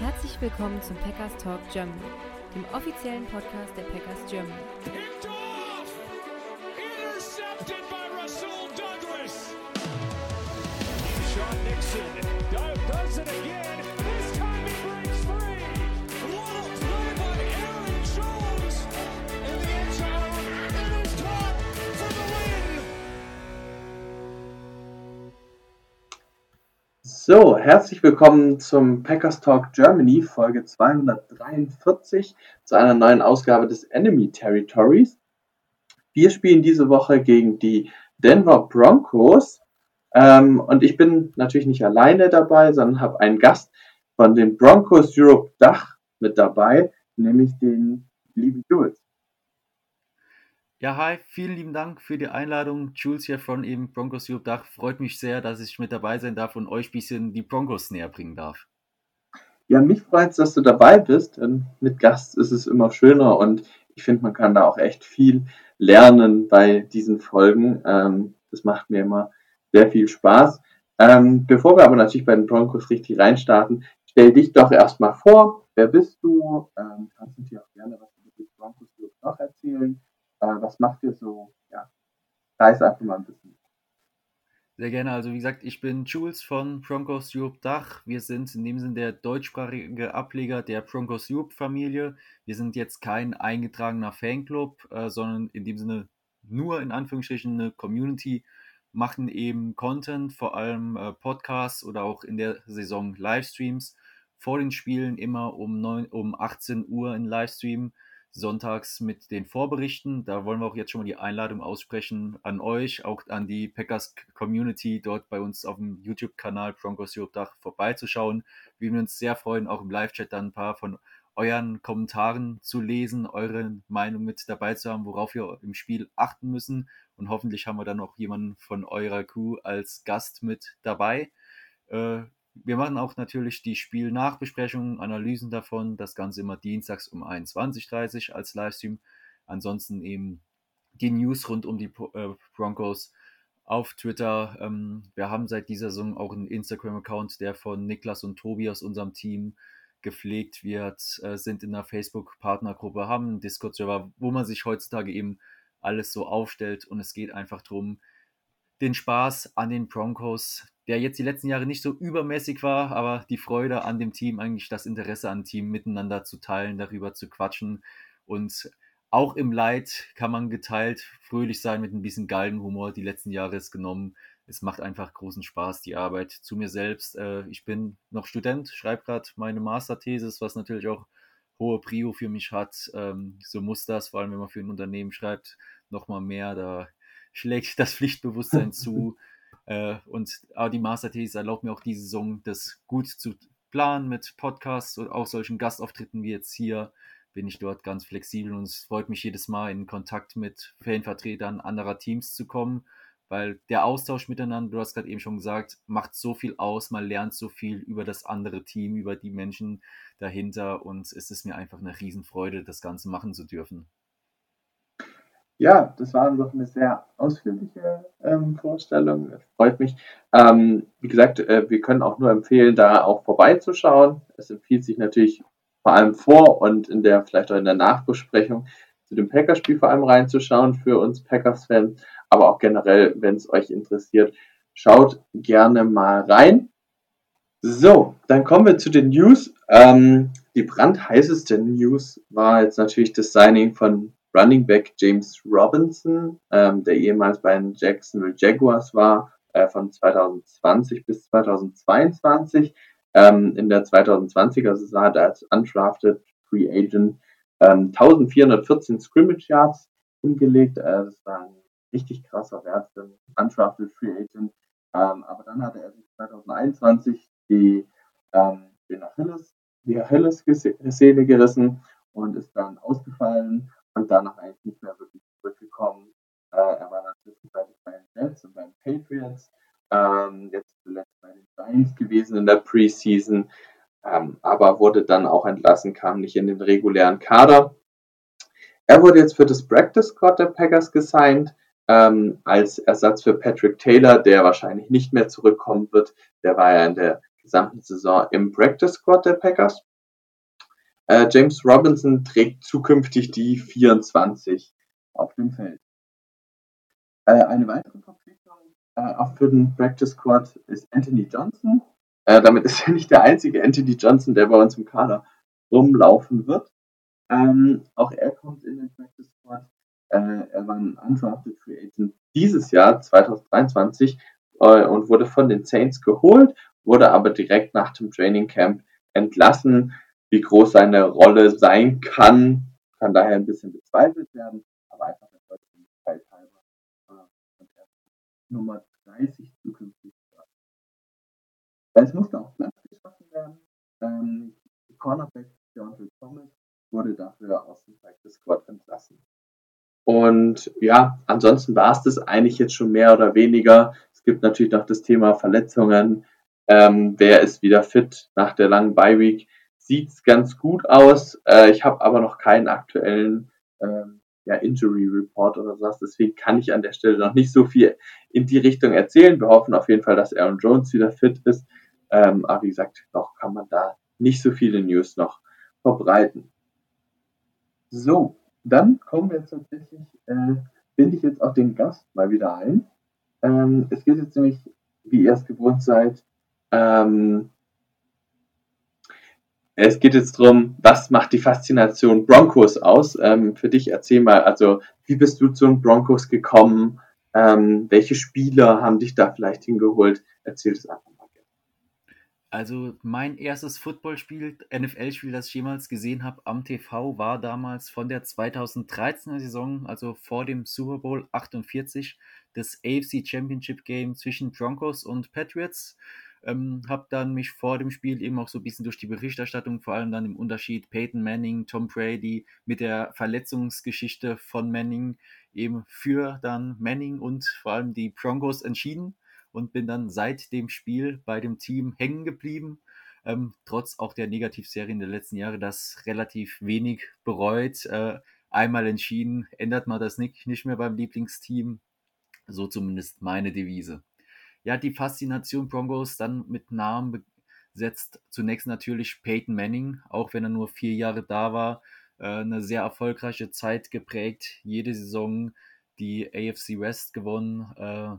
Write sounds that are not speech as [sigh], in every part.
Herzlich willkommen zum Packers Talk Germany, dem offiziellen Podcast der Packers Germany. So, herzlich willkommen zum Packers Talk Germany, Folge 243, zu einer neuen Ausgabe des Enemy Territories. Wir spielen diese Woche gegen die Denver Broncos ähm, und ich bin natürlich nicht alleine dabei, sondern habe einen Gast von den Broncos Europe Dach mit dabei, nämlich den lieben Jules. Ja, hi, vielen lieben Dank für die Einladung. Jules hier von eben Broncos Europe Dach. Freut mich sehr, dass ich mit dabei sein darf und euch ein bisschen die Broncos näher bringen darf. Ja, mich freut es, dass du dabei bist. Denn mit Gast ist es immer schöner und ich finde, man kann da auch echt viel lernen bei diesen Folgen. Ähm, das macht mir immer sehr viel Spaß. Ähm, bevor wir aber natürlich bei den Broncos richtig reinstarten, stell dich doch erstmal vor. Wer bist du? Ähm, kannst du dir auch gerne was über die Broncos noch erzählen? Äh, was macht ihr so? Ja, reiß einfach mal ein bisschen. Sehr gerne. Also wie gesagt, ich bin Jules von Broncos Europe Dach. Wir sind in dem Sinne der deutschsprachige Ableger der Broncos Europe Familie. Wir sind jetzt kein eingetragener Fanclub, äh, sondern in dem Sinne nur in Anführungsstrichen eine Community, machen eben Content, vor allem äh, Podcasts oder auch in der Saison Livestreams. Vor den Spielen immer um, 9, um 18 Uhr in Livestream sonntags mit den Vorberichten. Da wollen wir auch jetzt schon mal die Einladung aussprechen an euch, auch an die Packers Community dort bei uns auf dem YouTube-Kanal Broncos Europe Dach vorbeizuschauen. Wir würden uns sehr freuen, auch im Live-Chat dann ein paar von euren Kommentaren zu lesen, eure Meinung mit dabei zu haben, worauf wir im Spiel achten müssen. Und hoffentlich haben wir dann auch jemanden von eurer Crew als Gast mit dabei. Äh, wir machen auch natürlich die Spielnachbesprechungen, Analysen davon. Das Ganze immer dienstags um 21.30 Uhr als Livestream. Ansonsten eben die News rund um die äh, Broncos auf Twitter. Ähm, wir haben seit dieser Saison auch einen Instagram-Account, der von Niklas und Tobi aus unserem Team gepflegt wird, äh, sind in der Facebook-Partnergruppe, haben einen Discord-Server, wo man sich heutzutage eben alles so aufstellt und es geht einfach darum, den Spaß an den Broncos, der jetzt die letzten Jahre nicht so übermäßig war, aber die Freude an dem Team, eigentlich das Interesse an Team miteinander zu teilen, darüber zu quatschen. Und auch im Leid kann man geteilt fröhlich sein mit ein bisschen Galgenhumor. Die letzten Jahre ist genommen. Es macht einfach großen Spaß, die Arbeit. Zu mir selbst, äh, ich bin noch Student, schreibe gerade meine Masterthesis, was natürlich auch hohe Prio für mich hat. Ähm, so muss das, vor allem wenn man für ein Unternehmen schreibt, nochmal mehr. Da schlägt das Pflichtbewusstsein [laughs] zu. Äh, und aber die Masterthesis erlaubt mir auch diese Saison, das gut zu planen mit Podcasts und auch solchen Gastauftritten wie jetzt hier. Bin ich dort ganz flexibel und es freut mich jedes Mal in Kontakt mit Fanvertretern anderer Teams zu kommen, weil der Austausch miteinander, du hast gerade eben schon gesagt, macht so viel aus, man lernt so viel über das andere Team, über die Menschen dahinter und es ist mir einfach eine Riesenfreude, das Ganze machen zu dürfen. Ja, das war doch eine sehr ausführliche ähm, Vorstellung. Das freut mich. Ähm, wie gesagt, äh, wir können auch nur empfehlen, da auch vorbeizuschauen. Es empfiehlt sich natürlich vor allem vor und in der, vielleicht auch in der Nachbesprechung zu dem Packerspiel vor allem reinzuschauen für uns Packers-Fans, aber auch generell, wenn es euch interessiert, schaut gerne mal rein. So, dann kommen wir zu den News. Ähm, die brandheißeste News war jetzt natürlich das Signing von Running Back James Robinson, ähm, der ehemals bei den Jacksonville Jaguars war, äh, von 2020 bis 2022. Ähm, in der 2020er Saison hat er als undrafted Free Agent ähm, 1414 Scrimmage Yards hingelegt. Äh, das war ein richtig krasser Wert für einen undrafted Free Agent. Ähm, aber dann hatte er sich 2021 die, ähm, den Achilles, die Achilles-Szene gerissen und ist dann ausgefallen und danach eigentlich nicht mehr wirklich zurückgekommen. Äh, er war dann zwischenzeitlich bei den Jets und bei den Patriots, ähm, jetzt zuletzt bei den Giants gewesen in der Preseason, ähm, aber wurde dann auch entlassen, kam nicht in den regulären Kader. Er wurde jetzt für das Practice Squad der Packers gesigned, ähm, als Ersatz für Patrick Taylor, der wahrscheinlich nicht mehr zurückkommen wird. Der war ja in der gesamten Saison im Practice Squad der Packers. Äh, James Robinson trägt zukünftig die 24 auf dem Feld. Äh, eine weitere Verpflichtung äh, auch für den Practice Squad ist Anthony Johnson. Äh, damit ist er nicht der einzige Anthony Johnson, der bei uns im Kader rumlaufen wird. Ähm, auch er kommt in den Practice Squad. Äh, er war ein undrafted Free Agent dieses Jahr, 2023, äh, und wurde von den Saints geholt, wurde aber direkt nach dem Training Camp entlassen. Wie groß seine Rolle sein kann, kann daher ein bisschen bezweifelt werden, aber einfach der Vollständigkeit halber. Äh, Nummer 30 zukünftig. Es musste auch Platz geschaffen werden. Ähm, Cornerback Deontay Thomas wurde dafür aus dem Practice Squad entlassen. Und ja, ansonsten war es das eigentlich jetzt schon mehr oder weniger. Es gibt natürlich noch das Thema Verletzungen. Ähm, wer ist wieder fit nach der langen Bye Week? Sieht's ganz gut aus. Äh, ich habe aber noch keinen aktuellen ähm, ja, Injury Report oder sowas. Deswegen kann ich an der Stelle noch nicht so viel in die Richtung erzählen. Wir hoffen auf jeden Fall, dass Aaron Jones wieder fit ist. Ähm, aber wie gesagt, noch kann man da nicht so viele News noch verbreiten. So, dann kommen wir tatsächlich, äh, binde ich jetzt auch den Gast mal wieder ein. Ähm, es geht jetzt nämlich, wie ihr es gewohnt seid, ähm, es geht jetzt darum, was macht die Faszination Broncos aus? Ähm, für dich erzähl mal, also wie bist du zu den Broncos gekommen? Ähm, welche Spieler haben dich da vielleicht hingeholt? Erzähl es einfach. Also mein erstes Footballspiel, NFL-Spiel, das ich jemals gesehen habe am TV, war damals von der 2013er Saison, also vor dem Super Bowl 48, das AFC Championship Game zwischen Broncos und Patriots. Ähm, habe dann mich vor dem Spiel eben auch so ein bisschen durch die Berichterstattung, vor allem dann im Unterschied Peyton Manning, Tom Brady mit der Verletzungsgeschichte von Manning eben für dann Manning und vor allem die Broncos entschieden und bin dann seit dem Spiel bei dem Team hängen geblieben. Ähm, trotz auch der Negativserien der letzten Jahre, das relativ wenig bereut. Äh, einmal entschieden, ändert man das nicht, nicht mehr beim Lieblingsteam. So zumindest meine Devise. Ja, die Faszination Broncos dann mit Namen besetzt zunächst natürlich Peyton Manning, auch wenn er nur vier Jahre da war. Äh, eine sehr erfolgreiche Zeit geprägt, jede Saison die AFC West gewonnen, äh,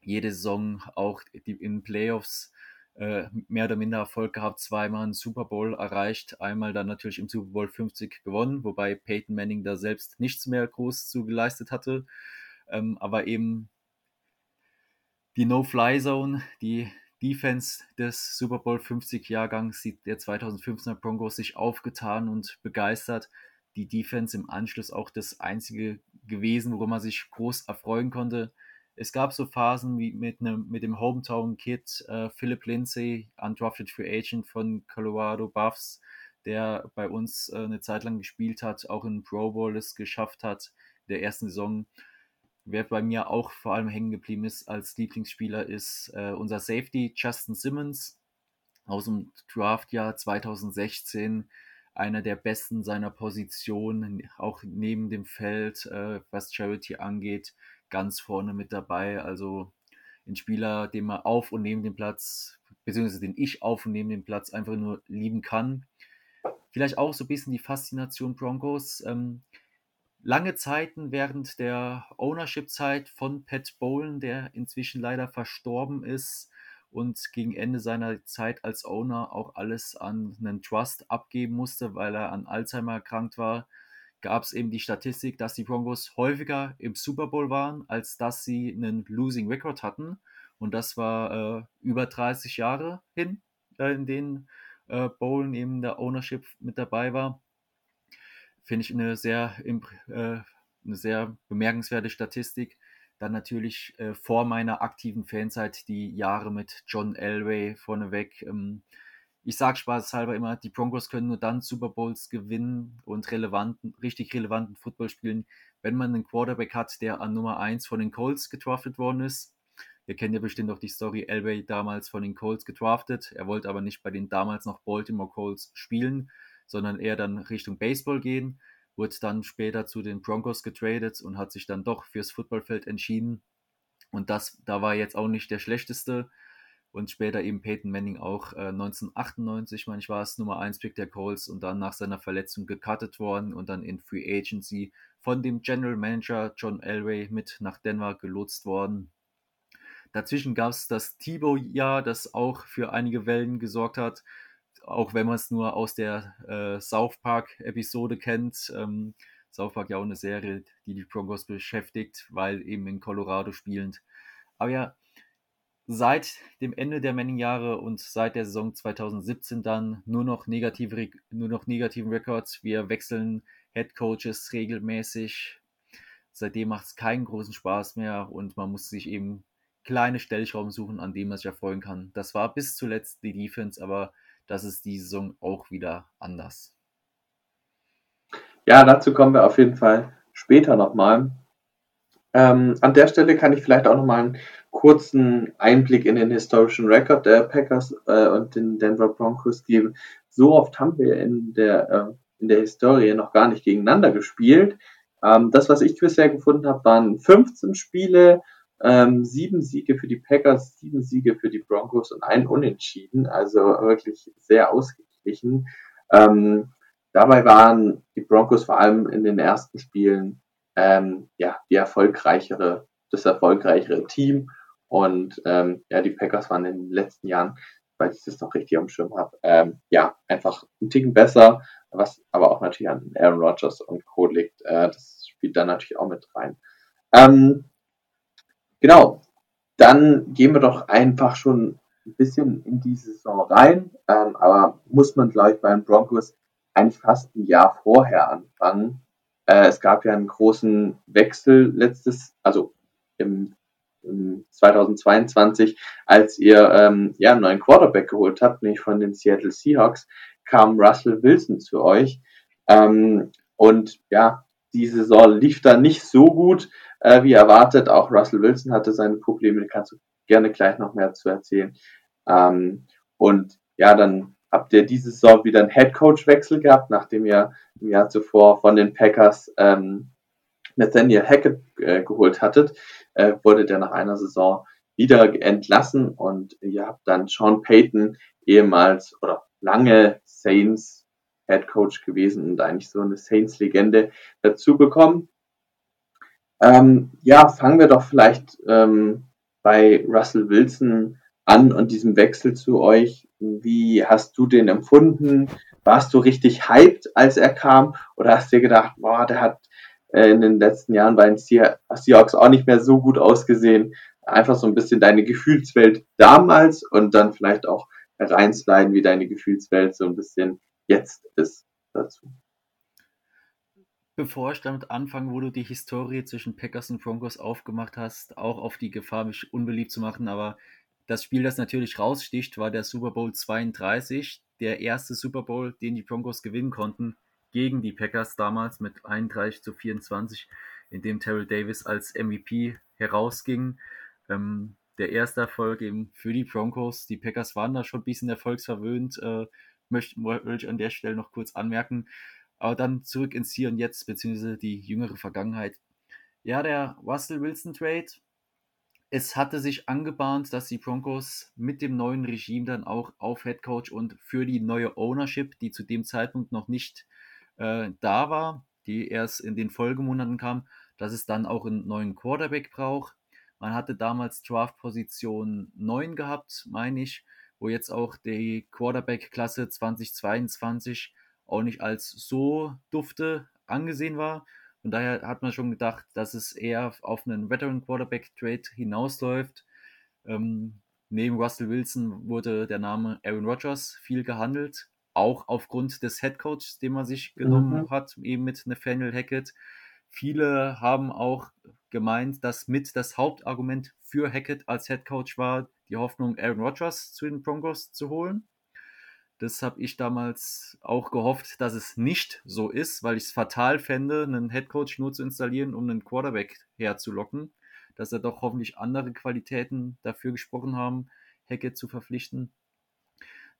jede Saison auch die, in Playoffs äh, mehr oder minder Erfolg gehabt, zweimal einen Super Bowl erreicht, einmal dann natürlich im Super Bowl 50 gewonnen, wobei Peyton Manning da selbst nichts mehr groß zu geleistet hatte. Ähm, aber eben die No-Fly-Zone, die Defense des Super Bowl 50 Jahrgangs, der 2015er Broncos sich aufgetan und begeistert. Die Defense im Anschluss auch das einzige gewesen, worum man sich groß erfreuen konnte es gab so Phasen wie mit, einem, mit dem Hometown-Kid äh, Philip Lindsay, Undrafted Free Agent von Colorado Buffs, der bei uns äh, eine Zeit lang gespielt hat, auch in Pro Bowl es geschafft hat, der ersten Saison. Wer bei mir auch vor allem hängen geblieben ist als Lieblingsspieler, ist äh, unser Safety Justin Simmons aus dem Draftjahr 2016 einer der besten seiner Position, auch neben dem Feld, äh, was Charity angeht ganz vorne mit dabei. Also ein Spieler, den man auf und neben dem Platz, beziehungsweise den ich auf und neben dem Platz einfach nur lieben kann. Vielleicht auch so ein bisschen die Faszination Broncos. Ähm, lange Zeiten während der Ownership-Zeit von Pat Bowlen, der inzwischen leider verstorben ist und gegen Ende seiner Zeit als Owner auch alles an einen Trust abgeben musste, weil er an Alzheimer erkrankt war, gab es eben die Statistik, dass die Broncos häufiger im Super Bowl waren, als dass sie einen Losing Record hatten. Und das war äh, über 30 Jahre hin, äh, in denen äh, Bowlen eben der Ownership mit dabei war. Finde ich eine sehr, äh, eine sehr bemerkenswerte Statistik. Dann natürlich äh, vor meiner aktiven Fanzeit die Jahre mit John Elway vorneweg. Ähm, ich sage spaßhalber immer, die Broncos können nur dann Super Bowls gewinnen und relevanten, richtig relevanten Football spielen, wenn man einen Quarterback hat, der an Nummer 1 von den Colts gedraftet worden ist. Ihr kennt ja bestimmt auch die Story, Elway damals von den Colts gedraftet. Er wollte aber nicht bei den damals noch Baltimore Colts spielen, sondern eher dann Richtung Baseball gehen. Wurde dann später zu den Broncos getradet und hat sich dann doch fürs Footballfeld entschieden. Und das, da war jetzt auch nicht der schlechteste und später eben Peyton Manning auch äh, 1998, meine ich war es, Nummer 1 Pick der Colts und dann nach seiner Verletzung gecuttet worden und dann in Free Agency von dem General Manager John Elway mit nach Denver gelotst worden. Dazwischen gab es das Thibaut-Jahr, das auch für einige Wellen gesorgt hat, auch wenn man es nur aus der äh, South Park-Episode kennt. Ähm, South Park ja auch eine Serie, die die Broncos beschäftigt, weil eben in Colorado spielend. Aber ja, seit dem Ende der Manning-Jahre und seit der Saison 2017 dann nur noch negative, nur noch negativen Records. Wir wechseln Head Coaches regelmäßig. Seitdem macht es keinen großen Spaß mehr und man muss sich eben kleine Stellschrauben suchen, an denen man sich erfreuen kann. Das war bis zuletzt die Defense, aber das ist die Saison auch wieder anders. Ja, dazu kommen wir auf jeden Fall später nochmal. Ähm, an der Stelle kann ich vielleicht auch nochmal einen kurzen Einblick in den historischen Rekord der Packers äh, und den Denver Broncos geben. So oft haben wir in der, äh, in der Historie noch gar nicht gegeneinander gespielt. Ähm, das, was ich bisher gefunden habe, waren 15 Spiele, ähm, sieben Siege für die Packers, sieben Siege für die Broncos und ein Unentschieden. Also wirklich sehr ausgeglichen. Ähm, dabei waren die Broncos vor allem in den ersten Spielen ähm, ja die erfolgreichere, das erfolgreichere Team. Und ähm, ja, die Packers waren in den letzten Jahren, weil ich das noch richtig am Schirm habe, ähm, ja, einfach ein Ticken besser, was aber auch natürlich an Aaron Rodgers und Co. liegt. Äh, das spielt dann natürlich auch mit rein. Ähm, Genau. Dann gehen wir doch einfach schon ein bisschen in die Saison rein. Ähm, aber muss man, glaube ich, bei den Broncos eigentlich fast ein Jahr vorher anfangen. Äh, es gab ja einen großen Wechsel letztes, also im, im 2022, als ihr ähm, ja, einen neuen Quarterback geholt habt, nämlich von den Seattle Seahawks, kam Russell Wilson zu euch. Ähm, und ja, die Saison lief dann nicht so gut äh, wie erwartet. Auch Russell Wilson hatte seine Probleme, kannst du gerne gleich noch mehr zu erzählen. Ähm, und ja, dann habt ihr diese Saison wieder einen Head-Coach-Wechsel gehabt, nachdem ihr im Jahr zuvor von den Packers ähm, Nathaniel Hackett äh, geholt hattet, äh, wurde der nach einer Saison wieder entlassen und ihr habt dann Sean Payton ehemals oder lange Saints Head Coach gewesen und eigentlich so eine Saints-Legende dazu bekommen. Ähm, ja, fangen wir doch vielleicht ähm, bei Russell Wilson an und diesem Wechsel zu euch. Wie hast du den empfunden? Warst du richtig hyped, als er kam? Oder hast du dir gedacht, boah, der hat äh, in den letzten Jahren bei den Seahawks auch nicht mehr so gut ausgesehen? Einfach so ein bisschen deine Gefühlswelt damals und dann vielleicht auch reinsliden, wie deine Gefühlswelt so ein bisschen jetzt ist dazu. Bevor ich damit anfange, wo du die Historie zwischen Packers und Broncos aufgemacht hast, auch auf die Gefahr, mich unbeliebt zu machen, aber das Spiel, das natürlich raussticht, war der Super Bowl 32, der erste Super Bowl, den die Broncos gewinnen konnten, gegen die Packers damals mit 31 zu 24, in dem Terrell Davis als MVP herausging. Ähm, der erste Erfolg eben für die Broncos. Die Packers waren da schon ein bisschen erfolgsverwöhnt, äh, möchte, möchte ich an der Stelle noch kurz anmerken. Aber dann zurück ins Hier und Jetzt, beziehungsweise die jüngere Vergangenheit. Ja, der Russell Wilson Trade. Es hatte sich angebahnt, dass die Broncos mit dem neuen Regime dann auch auf Head Coach und für die neue Ownership, die zu dem Zeitpunkt noch nicht äh, da war, die erst in den Folgemonaten kam, dass es dann auch einen neuen Quarterback braucht. Man hatte damals Draft-Position 9 gehabt, meine ich, wo jetzt auch die Quarterback-Klasse 2022 auch nicht als so dufte angesehen war. Von daher hat man schon gedacht, dass es eher auf einen Veteran Quarterback Trade hinausläuft. Ähm, neben Russell Wilson wurde der Name Aaron Rodgers viel gehandelt, auch aufgrund des Head Coaches, den man sich genommen mhm. hat, eben mit Nathaniel Hackett. Viele haben auch gemeint, dass mit das Hauptargument für Hackett als Head Coach war, die Hoffnung, Aaron Rodgers zu den Broncos zu holen. Das habe ich damals auch gehofft, dass es nicht so ist, weil ich es fatal fände, einen Headcoach nur zu installieren, um einen Quarterback herzulocken. Dass er doch hoffentlich andere Qualitäten dafür gesprochen haben, Hackett zu verpflichten.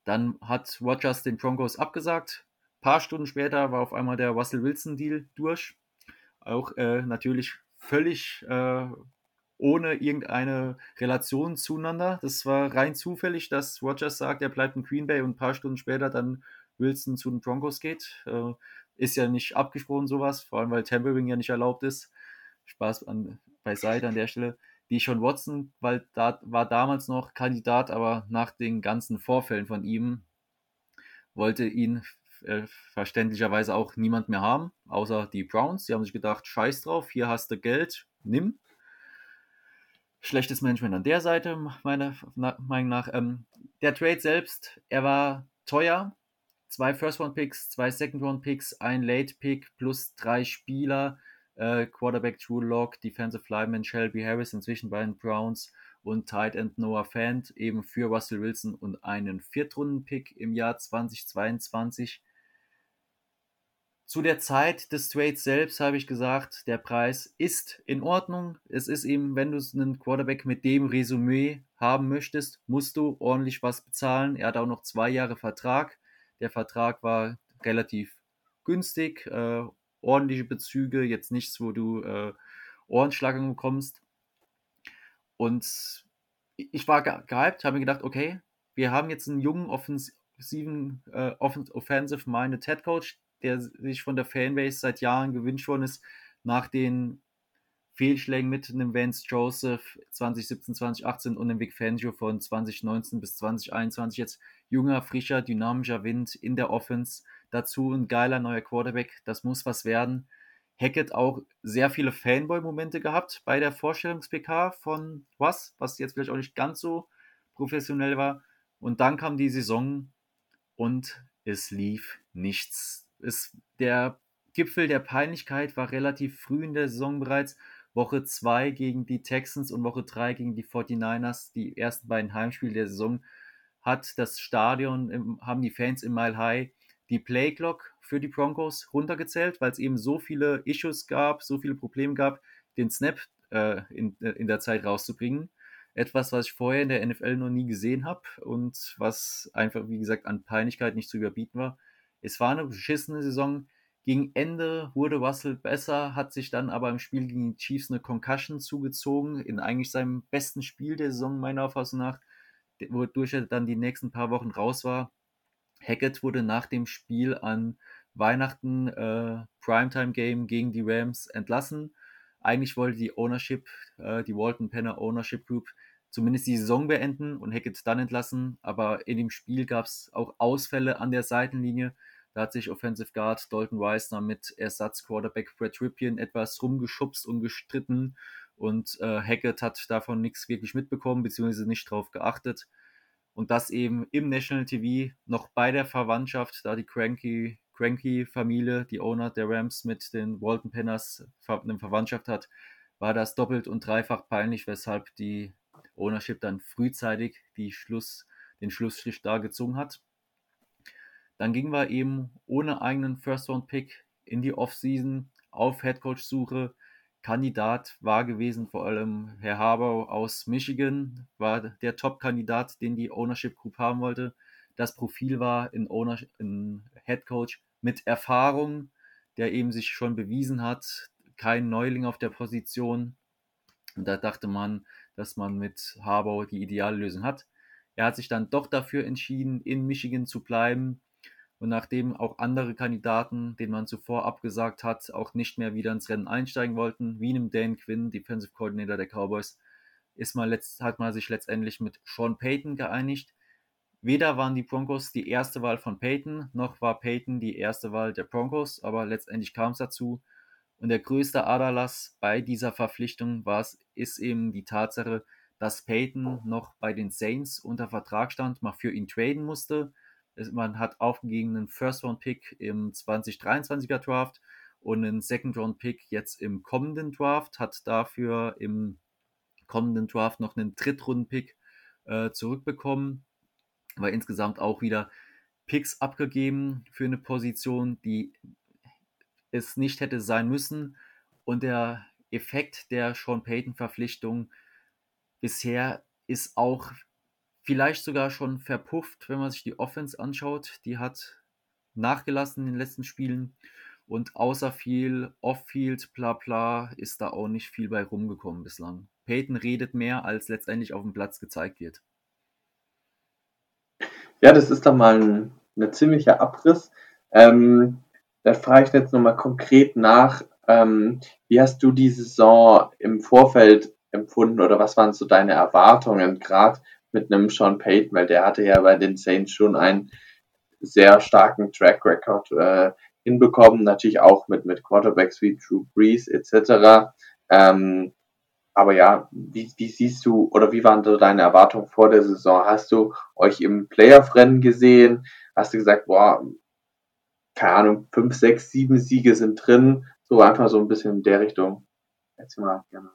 Dann hat Rogers den Broncos abgesagt. Ein paar Stunden später war auf einmal der Russell Wilson-Deal durch. Auch äh, natürlich völlig äh, ohne irgendeine Relation zueinander. Das war rein zufällig, dass Rogers sagt, er bleibt in Green Bay und ein paar Stunden später dann Wilson zu den Broncos geht. Äh, ist ja nicht abgesprochen sowas, vor allem weil Tampering ja nicht erlaubt ist. Spaß an, beiseite an der Stelle. Die Sean Watson, weil da war damals noch Kandidat, aber nach den ganzen Vorfällen von ihm wollte ihn äh, verständlicherweise auch niemand mehr haben, außer die Browns. Die haben sich gedacht, scheiß drauf, hier hast du Geld, nimm. Schlechtes Management an der Seite, meiner Meinung nach. Ähm, der Trade selbst, er war teuer. Zwei First-Round-Picks, zwei Second-Round-Picks, ein Late-Pick plus drei Spieler. Äh, Quarterback True Lock, Defensive Lineman Shelby Harris, inzwischen bei den Browns und Tight End Noah Fant eben für Russell Wilson und einen Viertrunden-Pick im Jahr 2022. Zu der Zeit des Trades selbst habe ich gesagt, der Preis ist in Ordnung. Es ist eben, wenn du einen Quarterback mit dem Resümee haben möchtest, musst du ordentlich was bezahlen. Er hat auch noch zwei Jahre Vertrag. Der Vertrag war relativ günstig, äh, ordentliche Bezüge, jetzt nichts, wo du äh, Ohrenschlagung bekommst. Und ich war gehypt, habe mir gedacht, okay, wir haben jetzt einen jungen offensiven, äh, offensive-minded Head Coach, der sich von der Fanbase seit Jahren gewünscht worden ist, nach den Fehlschlägen mit dem Vance Joseph 2017, 2018 und dem Vic Fangio von 2019 bis 2021. Jetzt junger, frischer, dynamischer Wind in der Offense. Dazu ein geiler neuer Quarterback. Das muss was werden. Hackett auch sehr viele Fanboy-Momente gehabt bei der Vorstellungs-PK von was, was jetzt vielleicht auch nicht ganz so professionell war. Und dann kam die Saison und es lief nichts ist der Gipfel der Peinlichkeit war relativ früh in der Saison bereits. Woche 2 gegen die Texans und Woche 3 gegen die 49ers, die ersten beiden Heimspiele der Saison, hat das Stadion, haben die Fans im Mile High die Playclock für die Broncos runtergezählt, weil es eben so viele Issues gab, so viele Probleme gab, den Snap äh, in, in der Zeit rauszubringen. Etwas, was ich vorher in der NFL noch nie gesehen habe und was einfach, wie gesagt, an Peinlichkeit nicht zu überbieten war. Es war eine beschissene Saison. Gegen Ende wurde Russell besser, hat sich dann aber im Spiel gegen die Chiefs eine Concussion zugezogen, in eigentlich seinem besten Spiel der Saison, meiner Auffassung nach, wodurch er dann die nächsten paar Wochen raus war. Hackett wurde nach dem Spiel an Weihnachten äh, Primetime Game gegen die Rams entlassen. Eigentlich wollte die Ownership, äh, die Walton Penner Ownership Group, zumindest die Saison beenden und Hackett dann entlassen. Aber in dem Spiel gab es auch Ausfälle an der Seitenlinie. Da hat sich Offensive Guard Dalton Weisner mit Ersatz-Quarterback Brett Ripien etwas rumgeschubst und gestritten. Und äh, Hackett hat davon nichts wirklich mitbekommen, beziehungsweise nicht drauf geachtet. Und das eben im National TV noch bei der Verwandtschaft, da die Cranky, Cranky Familie, die Owner der Rams mit den Walton Penners eine Verwandtschaft hat, war das doppelt und dreifach peinlich, weshalb die Ownership dann frühzeitig die Schluss, den Schlussstrich da gezogen hat. Dann gingen wir eben ohne eigenen First-Round-Pick in die Offseason auf Headcoach-Suche. Kandidat war gewesen vor allem Herr Harbour aus Michigan, war der Top-Kandidat, den die Ownership Group haben wollte. Das Profil war ein, Owner, ein Head Coach mit Erfahrung, der eben sich schon bewiesen hat, kein Neuling auf der Position. Und da dachte man, dass man mit Harbour die ideale Lösung hat. Er hat sich dann doch dafür entschieden, in Michigan zu bleiben und nachdem auch andere Kandidaten, denen man zuvor abgesagt hat, auch nicht mehr wieder ins Rennen einsteigen wollten, wie einem Dan Quinn, Defensive Coordinator der Cowboys, ist man letzt, hat man sich letztendlich mit Sean Payton geeinigt. Weder waren die Broncos die erste Wahl von Payton, noch war Payton die erste Wahl der Broncos, aber letztendlich kam es dazu. Und der größte Aderlass bei dieser Verpflichtung war es, ist eben die Tatsache, dass Payton noch bei den Saints unter Vertrag stand, mal für ihn traden musste man hat aufgegeben einen First-Round-Pick im 2023er Draft und einen Second-Round-Pick jetzt im kommenden Draft, hat dafür im kommenden Draft noch einen Drittrunden-Pick äh, zurückbekommen, aber insgesamt auch wieder Picks abgegeben für eine Position, die es nicht hätte sein müssen. Und der Effekt der Sean Payton-Verpflichtung bisher ist auch vielleicht sogar schon verpufft, wenn man sich die Offense anschaut. Die hat nachgelassen in den letzten Spielen. Und außer viel Off-Field, bla bla, ist da auch nicht viel bei rumgekommen bislang. Peyton redet mehr, als letztendlich auf dem Platz gezeigt wird. Ja, das ist dann mal ein, ein ziemlicher Abriss. Ähm, da frage ich jetzt nochmal konkret nach, ähm, wie hast du die Saison im Vorfeld empfunden oder was waren so deine Erwartungen, gerade mit einem Sean Payton, weil der hatte ja bei den Saints schon einen sehr starken Track Record äh, hinbekommen, natürlich auch mit, mit Quarterbacks wie Drew Brees etc. Ähm, aber ja, wie, wie siehst du oder wie waren so deine Erwartungen vor der Saison? Hast du euch im Playoff-Rennen gesehen? Hast du gesagt, boah, keine Ahnung, fünf, sechs, sieben Siege sind drin? So einfach so ein bisschen in der Richtung. Erzähl mal gerne.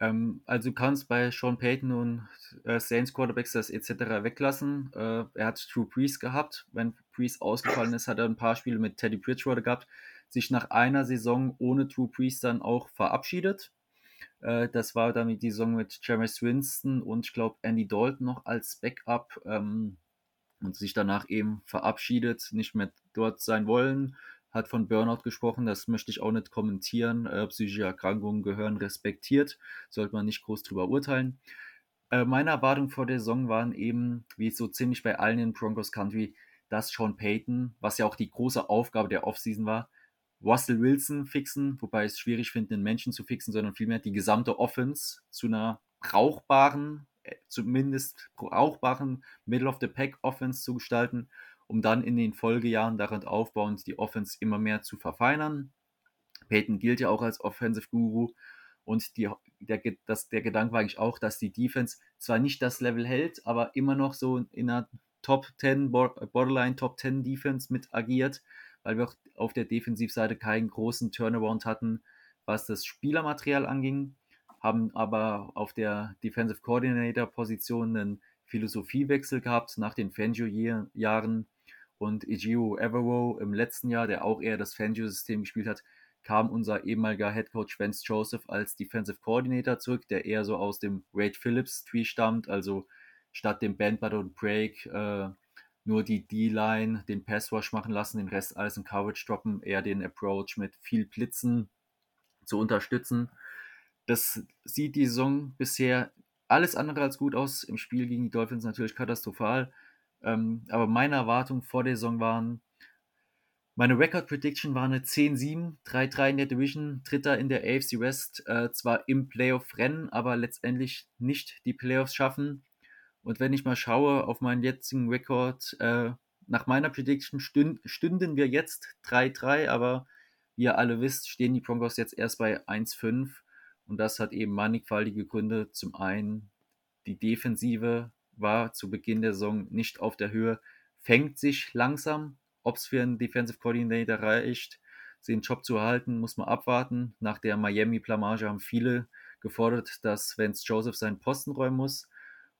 Ähm, also du kannst bei Sean Payton und äh, Saints Quarterbacks das etc. weglassen. Äh, er hat Drew Brees gehabt. Wenn Brees ausgefallen ist, hat er ein paar Spiele mit Teddy Bridgewater gehabt. Sich nach einer Saison ohne Drew Brees dann auch verabschiedet. Äh, das war damit die Saison mit Jameis Winston und ich glaube Andy Dalton noch als Backup ähm, und sich danach eben verabschiedet, nicht mehr dort sein wollen hat von Burnout gesprochen, das möchte ich auch nicht kommentieren. Äh, psychische Erkrankungen gehören respektiert, sollte man nicht groß drüber urteilen. Äh, meine Erwartungen vor der Saison waren eben, wie so ziemlich bei allen in Broncos Country, dass Sean Payton, was ja auch die große Aufgabe der Offseason war, Russell Wilson fixen, wobei ich es schwierig finde, einen Menschen zu fixen, sondern vielmehr die gesamte Offense zu einer brauchbaren, äh, zumindest brauchbaren Middle of the Pack Offense zu gestalten um dann in den Folgejahren daran aufbauend die Offense immer mehr zu verfeinern. Peyton gilt ja auch als Offensive Guru und die, der, das, der Gedanke war eigentlich auch, dass die Defense zwar nicht das Level hält, aber immer noch so in einer Top 10, Borderline Top 10 Defense mit agiert, weil wir auch auf der Defensivseite keinen großen Turnaround hatten, was das Spielermaterial anging, haben aber auf der Defensive Coordinator Position einen Philosophiewechsel gehabt nach den Fangio-Jahren und Ejiro Evero im letzten Jahr, der auch eher das Fangio-System gespielt hat, kam unser ehemaliger Head Coach Vance Joseph als Defensive Coordinator zurück, der eher so aus dem Wade Phillips Tree stammt, also statt dem Band But und Break äh, nur die D-Line, den Passwash machen lassen, den Rest alles in Coverage droppen, eher den Approach mit viel Blitzen zu unterstützen. Das sieht die Saison bisher alles andere als gut aus. Im Spiel gegen die Dolphins natürlich katastrophal. Ähm, aber meine Erwartungen vor der Saison waren, meine Record Prediction war eine 10-7, 3-3 in der Division, Dritter in der AFC West, äh, zwar im Playoff-Rennen, aber letztendlich nicht die Playoffs schaffen. Und wenn ich mal schaue auf meinen jetzigen Rekord, äh, nach meiner Prediction stünd, stünden wir jetzt 3-3, aber wie ihr alle wisst, stehen die Broncos jetzt erst bei 1-5. Und das hat eben mannigfaltige Gründe. Zum einen die Defensive war zu Beginn der Saison nicht auf der Höhe, fängt sich langsam. Ob es für einen Defensive Coordinator reicht, den Job zu erhalten, muss man abwarten. Nach der Miami-Blamage haben viele gefordert, dass Vance Joseph seinen Posten räumen muss.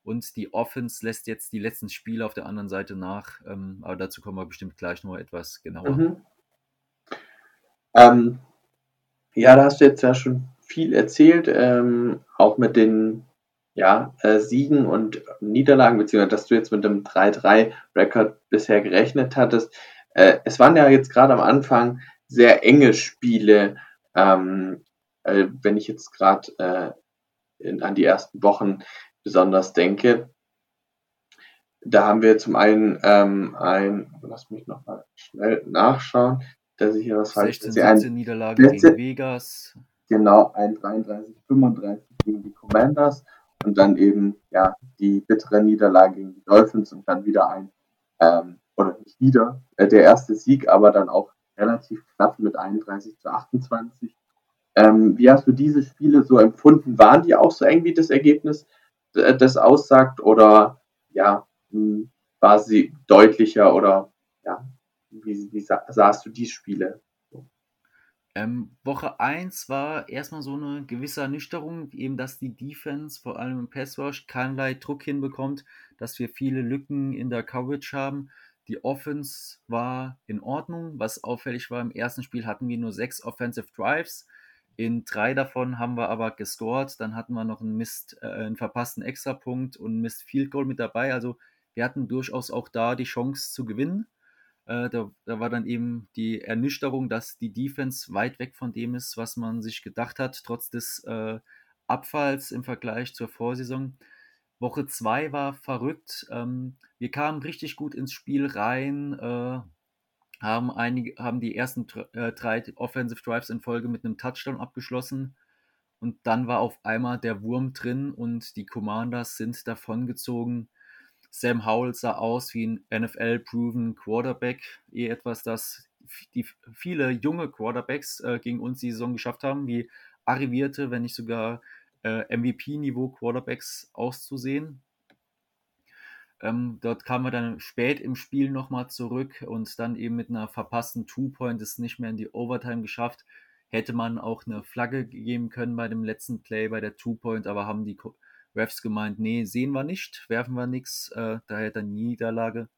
Und die Offense lässt jetzt die letzten Spiele auf der anderen Seite nach. Ähm, aber dazu kommen wir bestimmt gleich noch etwas genauer. Mhm. Ähm, ja, da hast du jetzt ja schon viel erzählt, ähm, auch mit den ja, äh, Siegen und Niederlagen, beziehungsweise dass du jetzt mit dem 3-3-Rekord bisher gerechnet hattest. Äh, es waren ja jetzt gerade am Anfang sehr enge Spiele, ähm, äh, wenn ich jetzt gerade äh, an die ersten Wochen besonders denke. Da haben wir zum einen ähm, ein, lass mich nochmal schnell nachschauen, dass ich hier was falsch 16, 17 Niederlage gegen Vegas. Genau, ein 33, 35 gegen die Commanders und dann eben ja die bittere Niederlage gegen die Dolphins und dann wieder ein ähm, oder nicht wieder äh, der erste Sieg, aber dann auch relativ knapp mit 31 zu 28. Ähm, wie hast du diese Spiele so empfunden? Waren die auch so eng wie das Ergebnis äh, das aussagt oder ja mh, hm, war sie deutlicher oder ja wie, wie sah, sahst du die Spiele? Ähm, Woche 1 war erstmal so eine gewisse Ernüchterung, eben dass die Defense, vor allem im Pass Rush, keinerlei Druck hinbekommt, dass wir viele Lücken in der Coverage haben. Die Offense war in Ordnung. Was auffällig war, im ersten Spiel hatten wir nur sechs Offensive Drives. In drei davon haben wir aber gescored. Dann hatten wir noch einen Mist, äh, einen verpassten Extrapunkt und einen Mist Field Goal mit dabei. Also wir hatten durchaus auch da die Chance zu gewinnen. Äh, da, da war dann eben die Ernüchterung, dass die Defense weit weg von dem ist, was man sich gedacht hat, trotz des äh, Abfalls im Vergleich zur Vorsaison. Woche 2 war verrückt. Ähm, wir kamen richtig gut ins Spiel rein, äh, haben, einige, haben die ersten äh, drei Offensive Drives in Folge mit einem Touchdown abgeschlossen. Und dann war auf einmal der Wurm drin und die Commanders sind davongezogen. Sam Howell sah aus wie ein NFL-proven Quarterback, eh etwas, das die viele junge Quarterbacks äh, gegen uns die Saison geschafft haben, wie arrivierte, wenn nicht sogar äh, MVP-Niveau Quarterbacks auszusehen. Ähm, dort kamen wir dann spät im Spiel nochmal zurück und dann eben mit einer verpassten Two-Point es nicht mehr in die Overtime geschafft. Hätte man auch eine Flagge geben können bei dem letzten Play, bei der Two-Point, aber haben die Refs gemeint, nee, sehen wir nicht, werfen wir nichts, äh, daher dann Niederlage.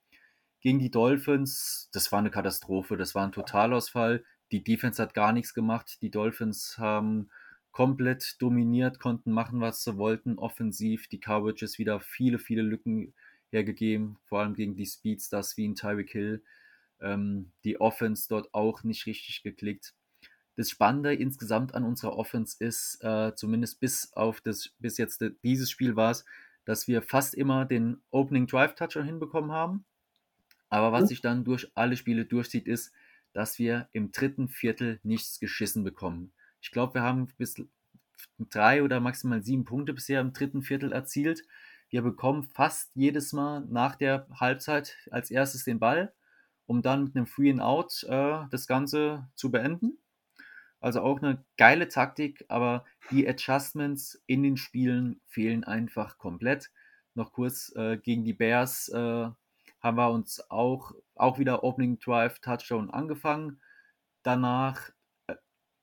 Gegen die Dolphins, das war eine Katastrophe, das war ein Totalausfall. Die Defense hat gar nichts gemacht. Die Dolphins haben komplett dominiert, konnten machen, was sie wollten, offensiv. Die Cowboys wieder viele, viele Lücken hergegeben, vor allem gegen die Speedstars wie in Tyreek Hill. Ähm, die Offense dort auch nicht richtig geklickt. Das Spannende insgesamt an unserer Offense ist, äh, zumindest bis auf das, bis jetzt dieses Spiel war es, dass wir fast immer den Opening Drive Touchdown hinbekommen haben. Aber was mhm. sich dann durch alle Spiele durchzieht, ist, dass wir im dritten Viertel nichts geschissen bekommen. Ich glaube, wir haben bis drei oder maximal sieben Punkte bisher im dritten Viertel erzielt. Wir bekommen fast jedes Mal nach der Halbzeit als erstes den Ball, um dann mit einem Free and Out äh, das Ganze zu beenden. Also auch eine geile Taktik, aber die Adjustments in den Spielen fehlen einfach komplett. Noch kurz äh, gegen die Bears äh, haben wir uns auch, auch wieder Opening Drive Touchdown angefangen. Danach